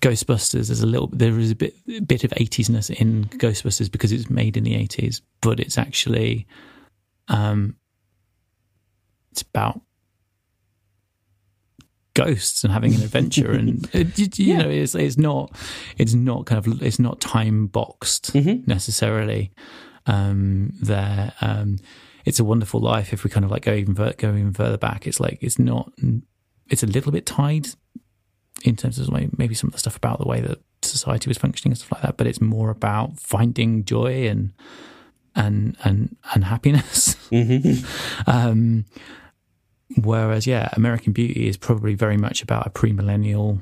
Ghostbusters, there's a little there is a bit a bit of 80s-ness in Ghostbusters because it's made in the 80s, but it's actually um it's about ghosts and having an adventure and you, Yeah. know it's it's not it's not kind of it's not time boxed Mhm. necessarily um there um it's a wonderful life if we kind of like go even further, go even further back it's like it's not it's a little bit tied in terms of maybe some of the stuff about the way that society was functioning and stuff like that but it's more about finding joy and and and and happiness Mm-hmm. um whereas yeah american beauty is probably very much about a premillennial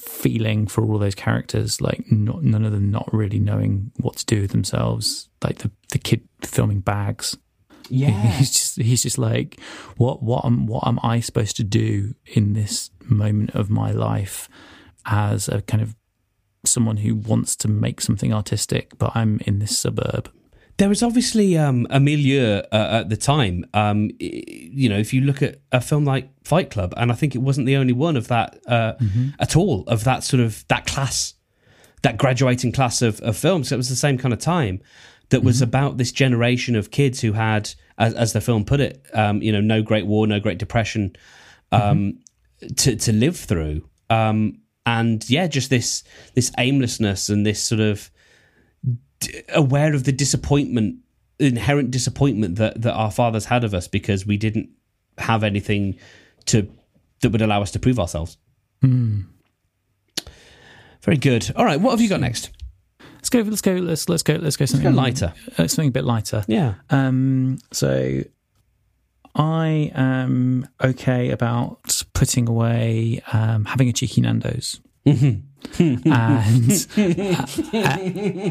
feeling for all those characters like not, none of them not really knowing what to do with themselves like the the kid filming bags Yeah. he's just he's just like what what am what am I supposed to do in this moment of my life as a kind of someone who wants to make something artistic but I'm in this suburb There was obviously um, a milieu uh, at the time. Um, you know, if you look at a film like Fight Club, and I think it wasn't the only one of that uh, at all, of that sort of that class, that graduating class of, of films. It was the same kind of time that was about this generation of kids who had, as, as the film put it, um, you know, no Great War, no Great Depression um, to to live through, um, and yeah, just this this aimlessness and this sort of aware of the disappointment, inherent disappointment that that our fathers had of us because we didn't have anything to that would allow us to prove ourselves. Very good. All right, what have you got next? let's go let's go let's let's go let's go something go lighter. uh, something a bit lighter Yeah. Um, so I am okay about putting away um, having a cheeky Nando's, and uh,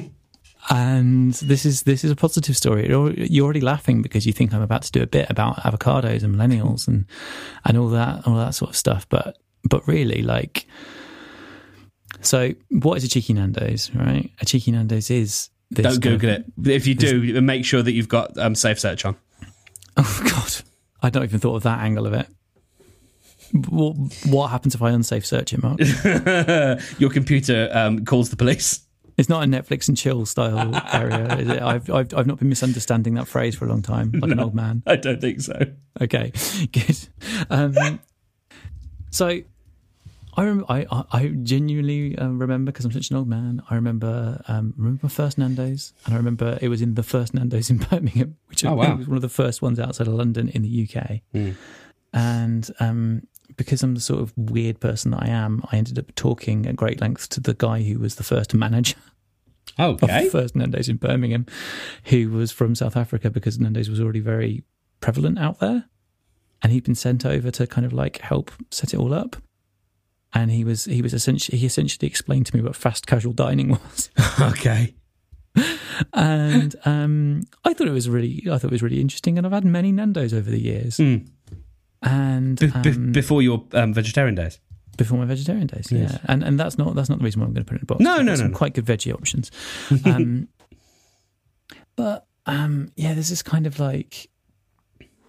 and this is this is a positive story. You're, already laughing because you think I'm about to do a bit about avocados and millennials and and all that all that sort of stuff, but but really like. So, what is a cheeky Nando's? Right, a cheeky Nando's is this Don't kind of- Google it. If you do, make sure that you've got um, safe search on. Oh God, I'd not even thought of that angle of it. What, what happens if I unsafe search it, Mark? Your computer um, calls the police. It's not a Netflix and chill style area, is it? I've, I've I've not been misunderstanding that phrase for a long time, like an old man. I don't think so. Okay, good. Um, so I, rem- I I I genuinely um, remember because I'm such an old man. I remember um, remember my first Nando's, and I remember it was in the first Nando's in Birmingham, which Oh, wow. was one of the first ones outside of London in the UK. And um, because I'm the sort of weird person that I am, I ended up talking at great length to the guy who was the first manager of Okay. the first Nando's in Birmingham, who was from South Africa because Nando's was already very prevalent out there. And he'd been sent over to kind of like help set it all up. And he was he was essentially he essentially explained to me what fast casual dining was. okay. and um, I thought it was really I thought it was really interesting and I've had many Nando's over the years. Mm. And um, before your um, vegetarian days. Before my vegetarian days. Yes. Yeah, and and that's not that's not the reason why I'm going to put it in a box. No, no, no, some no. Quite good veggie options. Um, but um, yeah, there's this kind of like.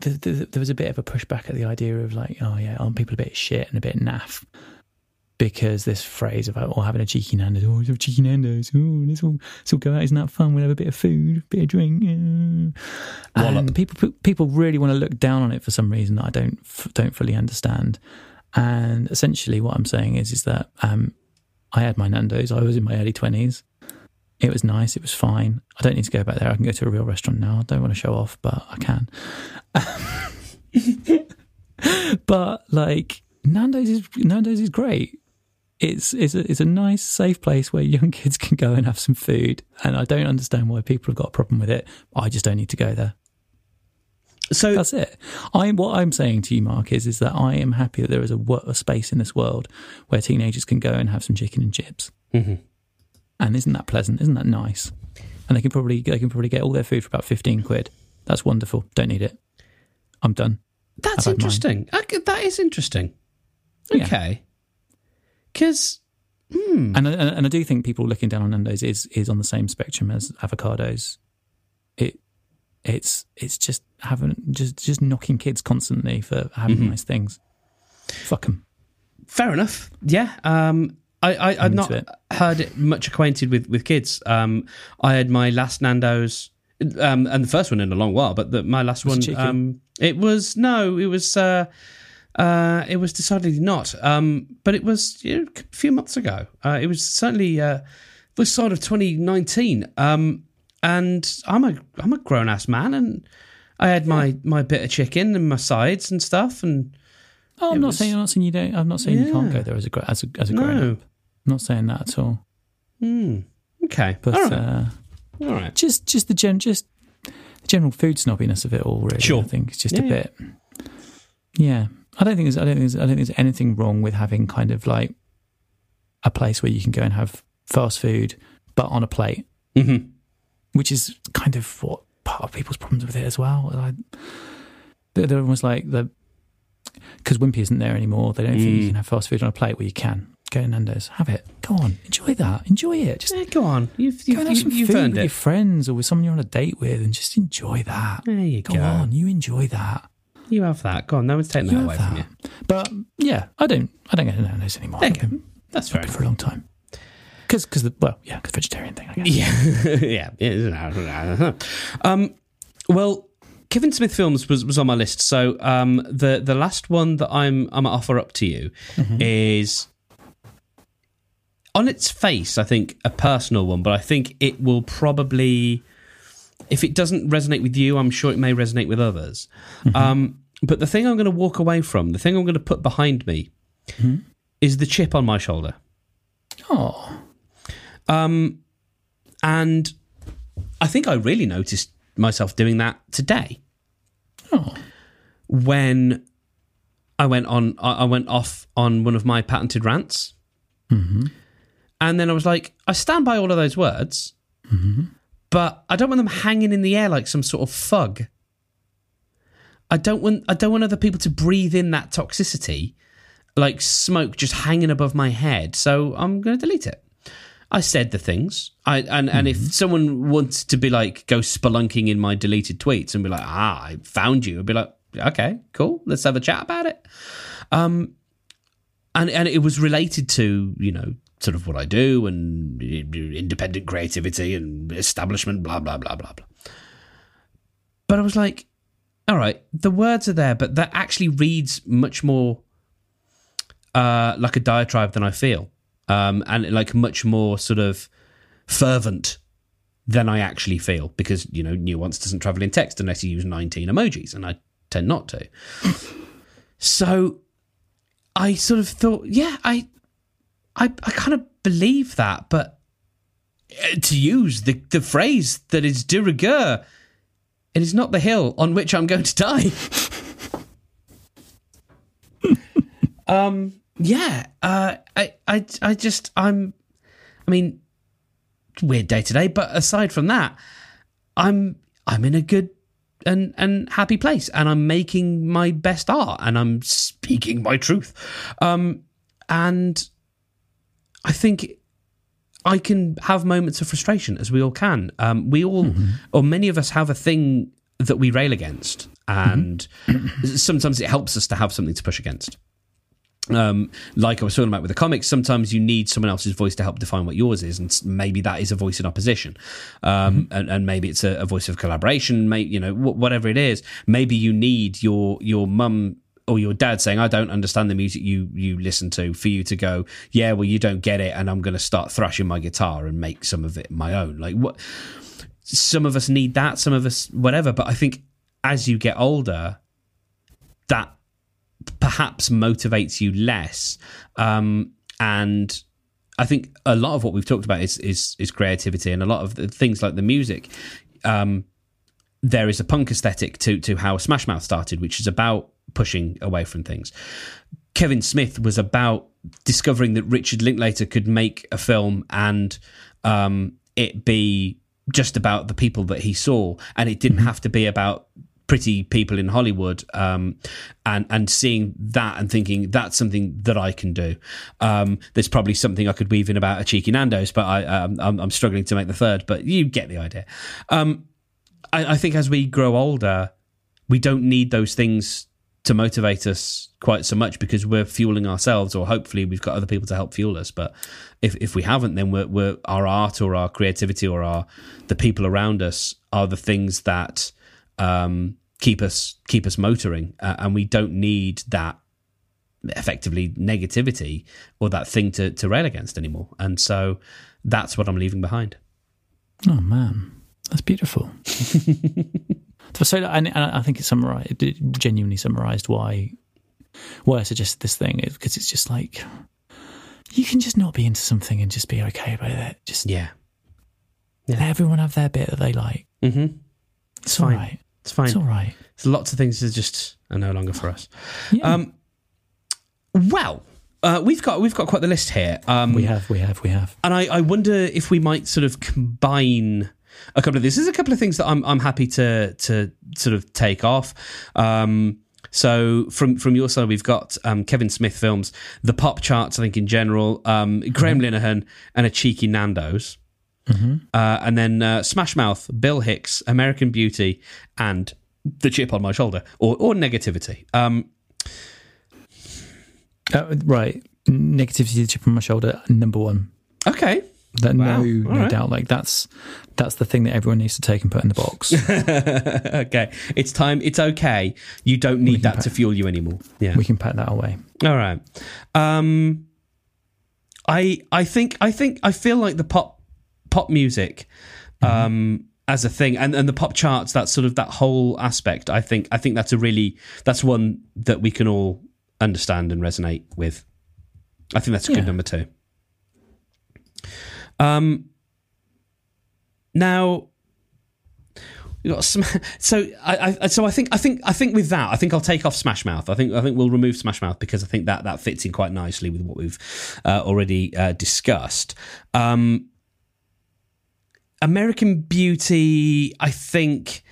There, there, there was a bit of a pushback at the idea of like, oh yeah, aren't people a bit shit and a bit naff? Because this phrase about oh having a cheeky Nando's, oh have cheeky Nando's, oh let's all let's all go out, isn't that fun? We'll have a bit of food, a bit of drink. Wallop. And people people really want to look down on it for some reason that I don't don't fully understand. And essentially, what I'm saying is is that um, I had my Nando's. I was in my early twenties. It was nice. It was fine. I don't need to go back there. I can go to a real restaurant now. I don't want to show off, but I can. but like Nando's is Nando's is great. It's it's a, it's a nice, safe place where young kids can go and have some food. And I don't understand why people have got a problem with it. I just don't need to go there. So That's it. I what I'm saying to you, Mark, is is that I am happy that there is a, a space in this world where teenagers can go and have some chicken and chips. Mhm. And isn't that pleasant? Isn't that nice? and they can probably they can probably get all their food for about fifteen quid. That's wonderful. Don't need it. I'm done. That's I've had mine. interesting. Okay, that is interesting. Yeah. Okay. Because And, and and I do think people looking down on Nando's is is on the same spectrum as avocados. It it's it's just having just just knocking kids constantly for having Mm-hmm. nice things. Fuck them. fair enough. Yeah. Um, I, I, I've not it. heard it much acquainted with, with kids. Um, I had my last Nando's, um, and the first one in a long while, but the, my last Was one, um, it was no, it was, uh, uh, it was decidedly not. Um, but it was you know, a few months ago. Uh, it was certainly uh, the sort of 2019. Um, and I'm a I'm a grown ass man, and I had my my bit of chicken and my sides and stuff, and Oh, I'm not was- saying I'm not saying you don't. I'm not saying you can't go there as a as a as a grown no, up. I'm not saying that at all. Hmm. okay, But all right, uh, all right. just just the gen just the general food snobbiness of it all. Really, Sure. I think it's just Yeah, a bit. Yeah, I don't think there's I don't think there's, I don't think there's anything wrong with having kind of like a place where you can go and have fast food, but on a plate, hmm which is kind of what part of people's problems with it as well. Like, they're, they're almost like the because Wimpy isn't there anymore. They don't think Mm. you can have fast food on a plate. Well, you can. Go to Nando's, have it. Go on, enjoy that. Enjoy it. Just Yeah, go on. You've go you've, and have some you've, food with your friends or with someone you're on a date with, and just enjoy that. There you Go go. on, you enjoy that. You have that. Go on. No one's taking that away have from you. But yeah, I don't. I don't go to Nando's anymore. There I've you go. been, That's fair. for a long time. Because, because the well, yeah, because vegetarian thing. I guess. Yeah, yeah. um, well, Kevin Smith films was, was on my list. So um, the the last one that I'm I'm gonna offer up to you is on its face. I think a personal one, but I think it will probably, if it doesn't resonate with you, I'm sure it may resonate with others. Um, but the thing I'm going to walk away from, the thing I'm going to put behind me, is the chip on my shoulder. Oh, Um, and I think I really noticed myself doing that today oh, when I went on. I went off on one of my patented rants, and then I was like, I stand by all of those words, but I don't want them hanging in the air like some sort of fug. I don't want. I don't want other people to breathe in that toxicity, like smoke just hanging above my head. So I'm going to delete it. I said the things. I and, and if someone wants to be like go spelunking in my deleted tweets and be like, ah, I found you, I'd be like, okay, cool, let's have a chat about it. Um, and and it was related to you know sort of what I do and independent creativity and establishment, blah blah blah blah blah. But I was like, all right, the words are there, but that actually reads much more uh, like a diatribe than I feel, um, and like much more sort of fervent than I actually feel because you know nuance doesn't travel in text unless you use 19 emojis, and I tend not to. so I sort of thought, yeah, I, I, I kind of believe that, but uh, to use the the phrase that is de rigueur, it is not the hill on which I'm going to die. um. Yeah. Uh. I. I. I just. I'm. I mean, weird day today, but aside from that, I'm. I'm in a good and and happy place, and I'm making my best art, and I'm speaking my truth. Um. And I think I can have moments of frustration, as we all can. Um, we all, or many of us, have a thing that we rail against, and sometimes it helps us to have something to push against. Um, like I was talking about with the comics, sometimes you need someone else's voice to help define what yours is, and maybe that is a voice in opposition, um, and, and maybe it's a, a voice of collaboration. Maybe you know wh- whatever it is. Maybe you need your your mum or your dad saying, "I don't understand the music you you listen to," for you to go, "Yeah, well, you don't get it," and I'm going to start thrashing my guitar and make some of it my own. Like what? Some of us need that, some of us whatever. But I think as you get older, that perhaps motivates you less. Um, and I think a lot of what we've talked about is is, is creativity, and a lot of the things like the music. Um, there is a punk aesthetic to to how Smash Mouth started, which is about pushing away from things. Kevin Smith was about discovering that Richard Linklater could make a film and um, it be just about the people that he saw, and it didn't have to be about pretty people in Hollywood, um, and and seeing that and thinking that's something that I can do. Um, there's probably something I could weave in about a cheeky Nando's, but I um, I'm, struggling to make the third. But you get the idea. Um, I, I think as we grow older, we don't need those things to motivate us quite so much because we're fueling ourselves, or hopefully we've got other people to help fuel us. But if if we haven't, then we're, we're our art or our creativity or our the people around us are the things that um, keep us keep us motoring, uh, and we don't need that effectively negativity or that thing to to rail against anymore. And so that's what I'm leaving behind. Oh man, that's beautiful. so, and, and I think it summarized, it genuinely summarized why why I suggested this thing because it's just like you can just not be into something and just be okay with it. Just Yeah, let everyone have their bit that they like. mm-hmm. It's all fine. right. It's fine. It's all right. There's lots of things that just are no longer for us. Yeah. Um, well, uh, we've got we've got quite the list here. Um, we have, we have, we have. and I, I wonder if we might sort of combine a couple of these. There's a couple of things that I'm I'm happy to to sort of take off. Um, so from from your side, we've got um, Kevin Smith films, the pop charts. I think in general, um, Graham Linehan, and a cheeky Nando's, uh, and then uh, Smash Mouth, Bill Hicks, American Beauty, and the chip on my shoulder, or or negativity. Um, Uh, right. Negativity, the chip on my shoulder, number one. okay, That Wow. no, no right. doubt. Like that's that's the thing that everyone needs to take and put in the box. okay, it's time. It's okay. You don't need that to fuel you anymore. Yeah. we can pack that away. All right. Um, I I think I think I feel like the pop pop music um, as a thing and, and the pop charts that sort of that whole aspect. I think I think that's a really that's one that we can all understand and resonate with. I think that's a Yeah. good number two. Um. Now we got some. So I, I, so I think, I think, I think with that, I think I'll take off Smash Mouth. I think, I think we'll remove Smash Mouth because I think that that fits in quite nicely with what we've uh, already uh, discussed. Um, American Beauty, I think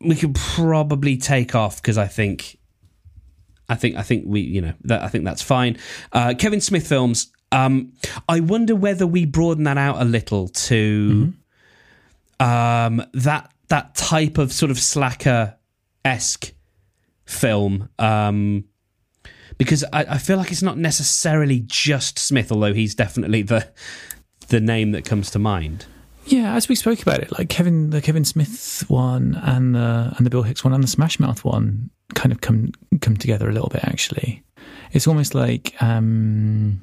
we could probably take off because I think, I think, I think we, you know, that I think that's fine. Uh, Kevin Smith films. Um, I wonder whether we broaden that out a little to um, that that type of sort of slacker esque film. Um, because I, I feel like it's not necessarily just Smith, although he's definitely the the name that comes to mind. Yeah, as we spoke about it, like Kevin, the Kevin Smith one and the and the Bill Hicks one and the Smash Mouth one kind of come come together a little bit. Actually, it's almost like um,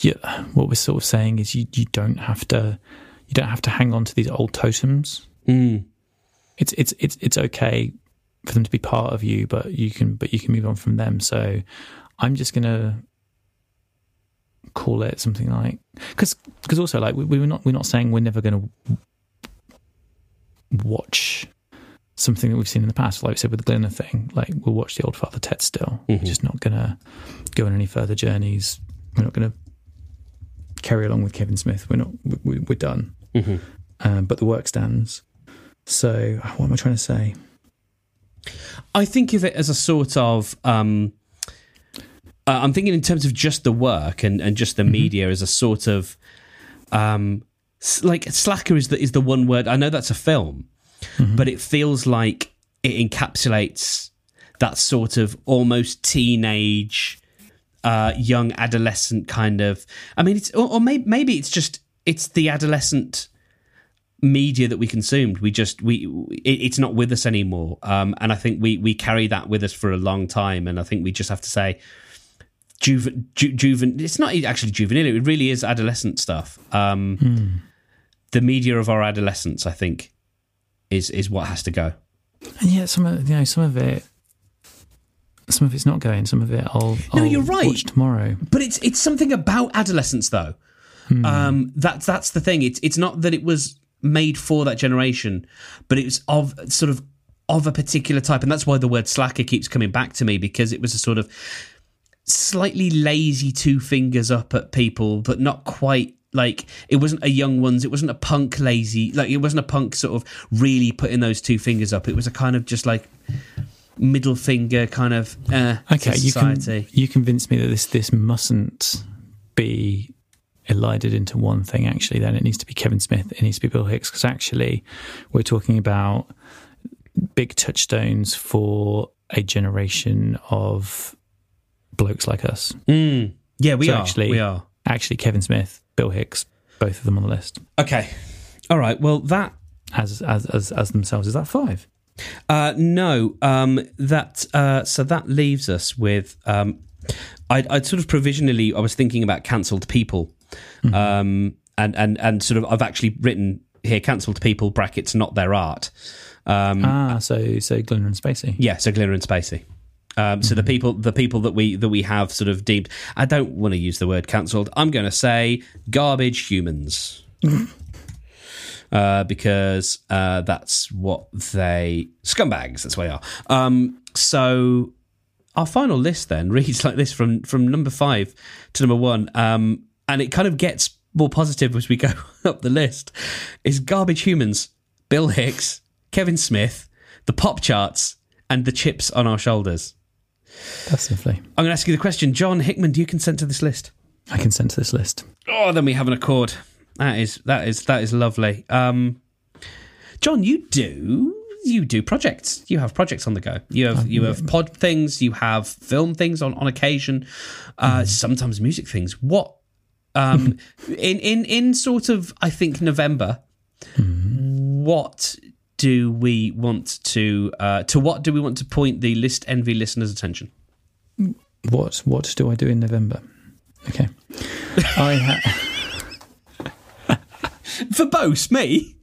yeah, what we're sort of saying is you you don't have to you don't have to hang on to these old totems. Mm. It's it's it's it's okay for them to be part of you, but you can but you can move on from them. So I'm just gonna call it something like because because also like we, we're not we're not saying we're never going to watch something that we've seen in the past. Like we said with the Linehan thing like we'll watch the old father Ted still. We're just not going to go on any further journeys. We're not going to carry along with Kevin Smith. We're not we, we're done. Mhm. um, but the work stands. So what am I trying to say? I think of it as a sort of. Um, uh, I'm thinking in terms of just the work and, and just the media as a sort of um, like slacker is the is the one word. I know that's a film, but it feels like it encapsulates that sort of almost teenage, uh, young adolescent kind of. I mean, it's or, or maybe maybe it's just it's the adolescent media that we consumed. We just we it, it's not with us anymore, um, and I think we we carry that with us for a long time. And I think we just have to say. Juven, ju, juven, it's not actually juvenile. It really is adolescent stuff. Um, The media of our adolescence, I think, is is what has to go. and yet some of you know some of it some of it's not going some of it I'll, No, I'll you're right. watch tomorrow But it's it's something about adolescence, though. Um, that's that's the thing. It's it's not that it was made for that generation, but it was of sort of of a particular type, and that's why the word slacker keeps coming back to me because it was a sort of slightly lazy two fingers up at people, but not quite like it wasn't a young ones. It wasn't a punk lazy. Like it wasn't a punk sort of really putting those two fingers up. It was a kind of just like middle finger kind of uh, Okay, you you convinced me that this this mustn't be elided into one thing. Actually, then it needs to be Kevin Smith. It needs to be Bill Hicks because actually, we're talking about big touchstones for a generation of blokes like us. Mm. Yeah, we So are. actually- we are. Actually, Kevin Smith, Bill Hicks, both of them on the list Okay. All right. Well, that as as as, as themselves. Is that five? Uh, no, um, that uh, so that leaves us with. Um, I, I'd sort of provisionally. I was thinking about cancelled people, um, and and and sort of. I've actually written here cancelled people brackets not their art. Um, ah, so so Glenn and Spacey. yeah, so Glitter and Spacey. Um, so the people, the people that we that we have sort of deemed. I don't want to use the word cancelled. I'm going to say garbage humans. Uh, because uh, that's what they scumbags. That's what they are. Um, so our final list then reads like this from from number five to number one, um, and it kind of gets more positive as we go up the list. Is garbage humans, Bill Hicks, Kevin Smith, the pop charts, and the chips on our shoulders. That's lovely. I'm going to ask you the question, John Hickman. Do you consent to this list? I consent to this list. Oh, then we have an accord. That is that is that is lovely. Um, John, you do you do projects. You have projects on the go. You have you have pod things. You have film things on on occasion. Uh, Sometimes music things. What um, in in in sort of I think November. What do we want to uh, to what do we want to point the list envy listeners' attention? What what do I do in November? Okay, I ha- For both me.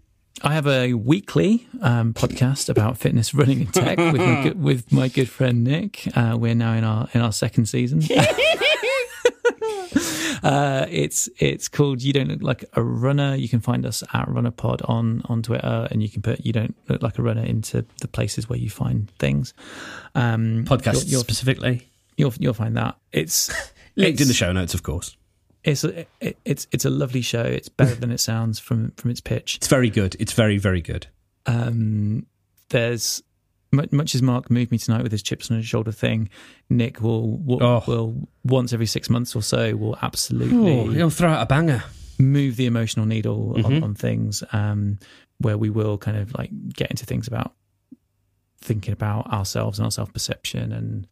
I have a weekly um, podcast about fitness, running, and tech with my good, with my good friend Nick. Uh, we're now in our in our second season. uh, it's it's called "You Don't Look Like a Runner." You can find us at RunnerPod on on Twitter, and you can put "You Don't Look Like a Runner" into the places where you find things. Um, Podcasts you'll, you'll, specifically. you'll you'll find that it's Linked in the show notes, of course. It's a, it, it's it's a lovely show. It's better than it sounds from from its pitch. It's very good. It's very, very good. Um, there's much, much as Mark moved me tonight with his chips on his shoulder thing. Nick will will, Oh. will once every six months or so will absolutely Oh, he'll throw out a banger. move the emotional needle Mhm. on, on things. Um, where we will kind of like get into things about thinking about ourselves and our self perception and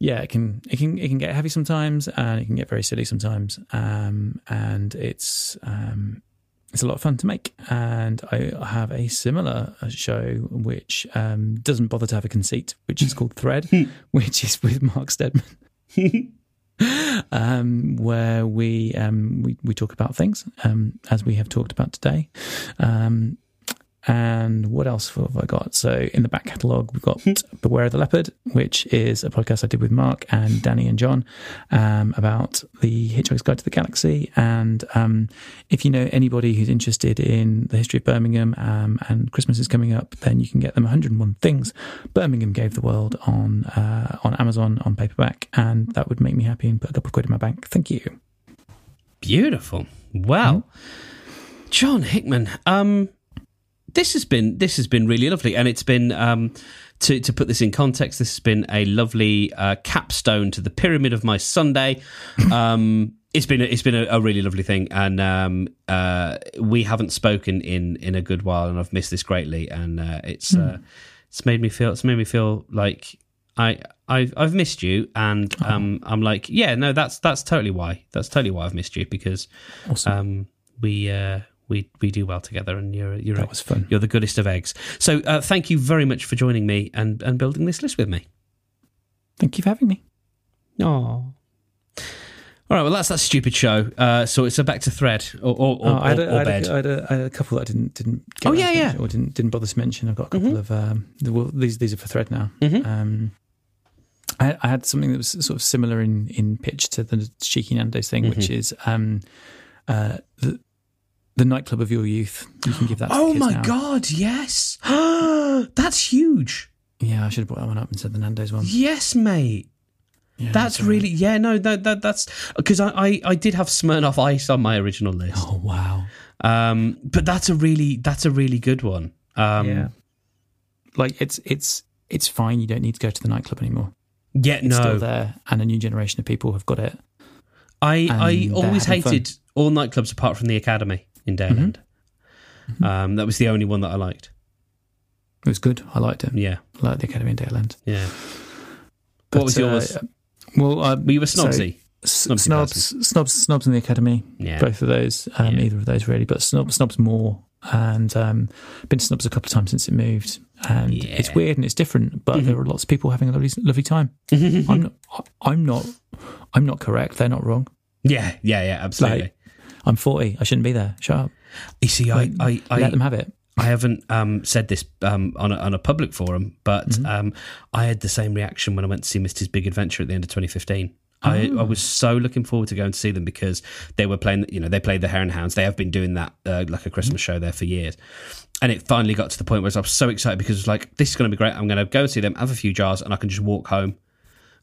yeah, it can it can it can get heavy sometimes, and it can get very silly sometimes. Um, and it's um, it's a lot of fun to make. And I have a similar uh, show which um, doesn't bother to have a conceit, which is called Thread, which is with Mark Stedman. um, where we, um, we we talk about things um, as we have talked about today. And what else have I got? So in the back catalogue, we've got Beware of the Leopard, which is a podcast I did with Mark and Danny and John um, about the Hitchhiker's Guide to the Galaxy. And um, if you know anybody who's interested in the history of Birmingham um, and Christmas is coming up, then you can get them 101 Things Birmingham Gave the World on uh, on Amazon on paperback, and that would make me happy and put a couple of quid in my bank. Thank you. Beautiful. Well, John Hickman, um, this has been this has been really lovely, and it's been um, to to put this in context. This has been a lovely uh, capstone to the pyramid of my Sunday. Um, it's been a, it's been a, a really lovely thing, and um, uh, we haven't spoken in in a good while, and I've missed this greatly, and uh, it's uh, it's made me feel it's made me feel like I I've I've missed you, and um, I'm like, yeah, no, that's that's totally why. That's totally why I've missed you because Awesome. um, we uh, we we do well together, and you're you're that was fun. you're the goodest of eggs. So uh, thank you very much for joining me and and building this list with me. Thank you for having me. Oh. All right, well that's that stupid show. Uh, so it's a back to thread or or, or, Oh, I, had a, or I, had a, I, had a, I had a couple that I didn't didn't. Get Oh, yeah, yeah. or didn't didn't bother to mention. I've got a couple of um. The, well, these these are for thread now. Mhm. Um, I, I had something that was sort of similar in in pitch to the cheeky Nando's thing, which Mm-hmm. is um, uh, the the nightclub of your youth. You can give that. Oh my now. god, yes, that's huge. Yeah, I should have brought that one up instead of the Nando's one. Yes, mate. Yeah, that's sorry. really yeah. No, that, that that's because I, I I did have Smirnoff Ice on my original list. Oh wow. Um, but that's a really that's a really good one. Um, yeah. Like it's it's it's fine. You don't need to go to the nightclub anymore. yeah, It's still no, there, and a new generation of people have got it. I I always having fun. hated all nightclubs apart from the Academy in Dale End. Mm-hmm. Um, that was the only one that I liked. It was good. I liked it. Yeah, I liked the Academy in Dale yeah. But, what was yours? uh, well, uh, Were you a so- snobsy? Snobsy snobs, snobs, snobs in the academy. Yeah. Both of those, um, Yeah. either of those really, but snobs, snobs more. And um, been to snobs a couple of times since it moved, and Yeah. it's weird and it's different. But there are lots of people having a lovely, lovely time. I'm not, I'm not, I'm not correct. They're not wrong. yeah, yeah, yeah. Absolutely. Like, I'm 40. I shouldn't be there. Shut up. you see, I I I, Let them have it. I haven't um, said this um, on, a, on a public forum, but Mm-hmm. um, I had the same reaction when I went to see Misty's Big Adventure at the end of 2015. I, Oh. I was so looking forward to going to see them because they were playing, you know, they played the Hare and Hounds. They have been doing that uh, like a Christmas Mm-hmm. show there for years. And it finally got to the point where I was so excited because it was like, this is going to be great. I'm going to go and see them, have a few jars, and I can just walk home.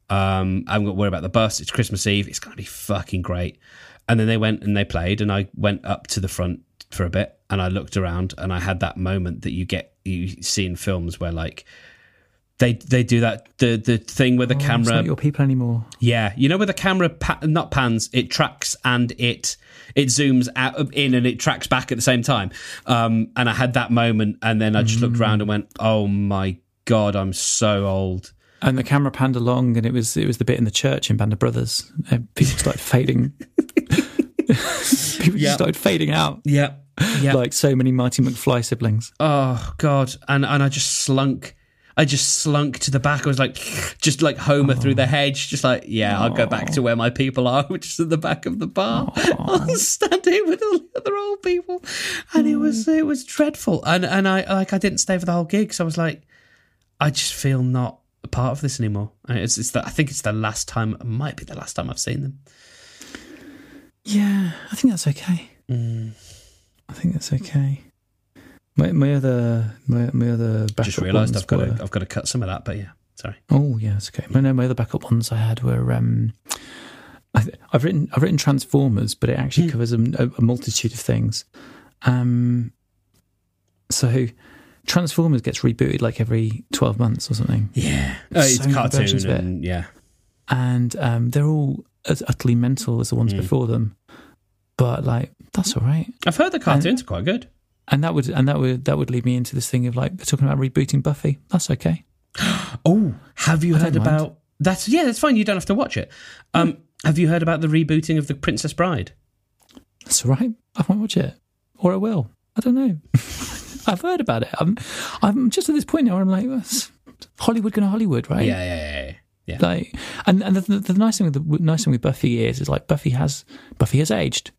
Um, I haven't got to worry about the bus. It's Christmas Eve. It's going to be fucking great. And then they went and they played, and I went up to the front for a bit, and I looked around, and I had that moment that you get you see in films where like they they do that the the thing where the Oh, it's camera not your people anymore. yeah, you know where the camera pa- not pans, it tracks and it it zooms out in and it tracks back at the same time. Um, and I had that moment, and then I just looked around and went, "Oh my god, I'm so old." And the camera panned along, and it was it was the bit in the church in Band of Brothers. And people started fading. people Yeah. just started fading out, Yeah, yeah. like so many Marty McFly siblings. oh god, and and I just slunk. I just slunk to the back. I was like, just like Homer through the hedge, just like, yeah, I'll go back to where my people are, which is at the back of the bar. I'll stand here with all the other old people, and it was it was dreadful. And and I like I didn't stay for the whole gig, so I was like, I just feel not a part of this anymore. It's, it's the, I think it's the last time, it might be the last time I've seen them. Yeah, I think that's okay. Mm. I think that's okay. My my other my, my other backup Just realised I've got were, to I've got to cut some of that, but yeah, sorry. Oh yeah, it's okay. My, no, my other backup ones I had were um, I, th- I've written I've written Transformers, but it actually covers a, a multitude of things. Um, so Transformers gets rebooted like every twelve months or something, Yeah, uh, it's So cartoon and yeah, and um, they're all as utterly mental as the ones before them. But like that's all right. I've heard the cartoons are quite good. And that would and that would that would lead me into this thing of like they're talking about rebooting Buffy. That's okay. Oh, have you I heard don't mind. about that's yeah, that's fine. You don't have to watch it. Um, have you heard about the rebooting of the Princess Bride? That's all right. I won't watch it, or I will. I don't know. I've heard about it. I'm, I'm just at this point now where I'm like, Hollywood going to Hollywood, right? Yeah, yeah, yeah, yeah. yeah. Like, and and the, the, the nice thing with the nice thing with Buffy is, is like Buffy has Buffy has aged.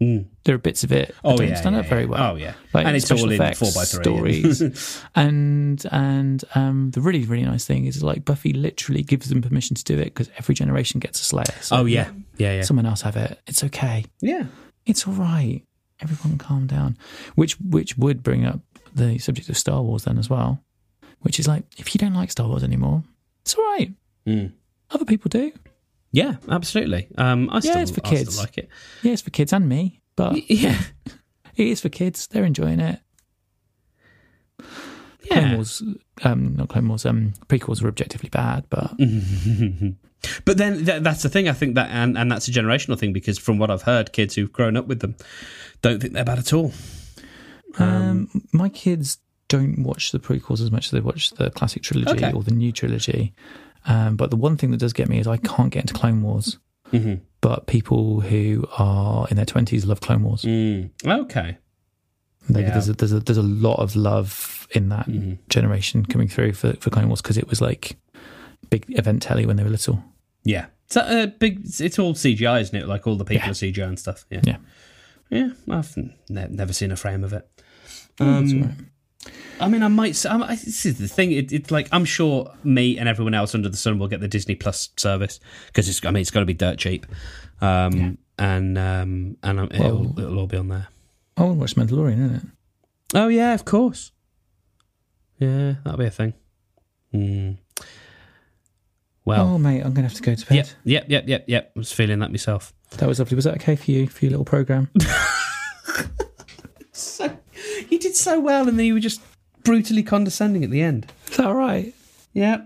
Mm. There are bits of it Oh don't yeah, stand yeah, up very well. Oh yeah, Like and it's all in effects, four by three stories, and and um, the really really nice thing is like Buffy literally gives them permission to do it because every generation gets a Slayer. So oh yeah, yeah, yeah, someone else have it. It's okay. yeah. It's all right. Everyone calm down. Which which would bring up the subject of Star Wars then as well. Which is like, if you don't like Star Wars anymore, it's all right. Mm. Other people do. Yeah, absolutely. Um, I still, yeah, it's for I still kids. like it. Yeah, it's for kids and me, but Yeah, it is for kids. They're enjoying it. Clone yeah. Wars, um, not Clone Wars, um, prequels were objectively bad, but But then th- that's the thing. I think that, and, and that's a generational thing because from what I've heard, kids who've grown up with them don't think they're bad at all. um, my kids don't watch the prequels as much as they watch the classic trilogy Okay. or the new trilogy. Um, but the one thing that does get me is I can't get into Clone Wars. Mm-hmm. but people who are in their twenties love Clone Wars. Mm. Okay. Like, Yeah. There's a, there's a there's a lot of love in that Mm-hmm. generation coming through for for Clone Wars because it was like big event telly when they were little. Yeah. So uh, big. It's, it's all CGI, isn't it? Like all the people Yeah. are CGI and stuff. Yeah. Yeah. Yeah. I've ne- never seen a frame of it. That's Um, right. I mean, I might. I, I, this is the thing. It, it's like I'm sure me and everyone else under the sun will get the Disney Plus service because it's. I mean, it's got to be dirt cheap, um, and um, and um, it'll, it'll all be on there. I want to watch Mandalorian, isn't it? Oh yeah, of course. Yeah, that'll be a thing. Hmm. Well, Oh, mate, I'm going to have to go to bed. yep, yep, yep, yep, yep. I was feeling that myself. That was lovely. Was that okay for you, for your little program? So you did so well, and then you were just brutally condescending at the end. Is that all right? Yeah.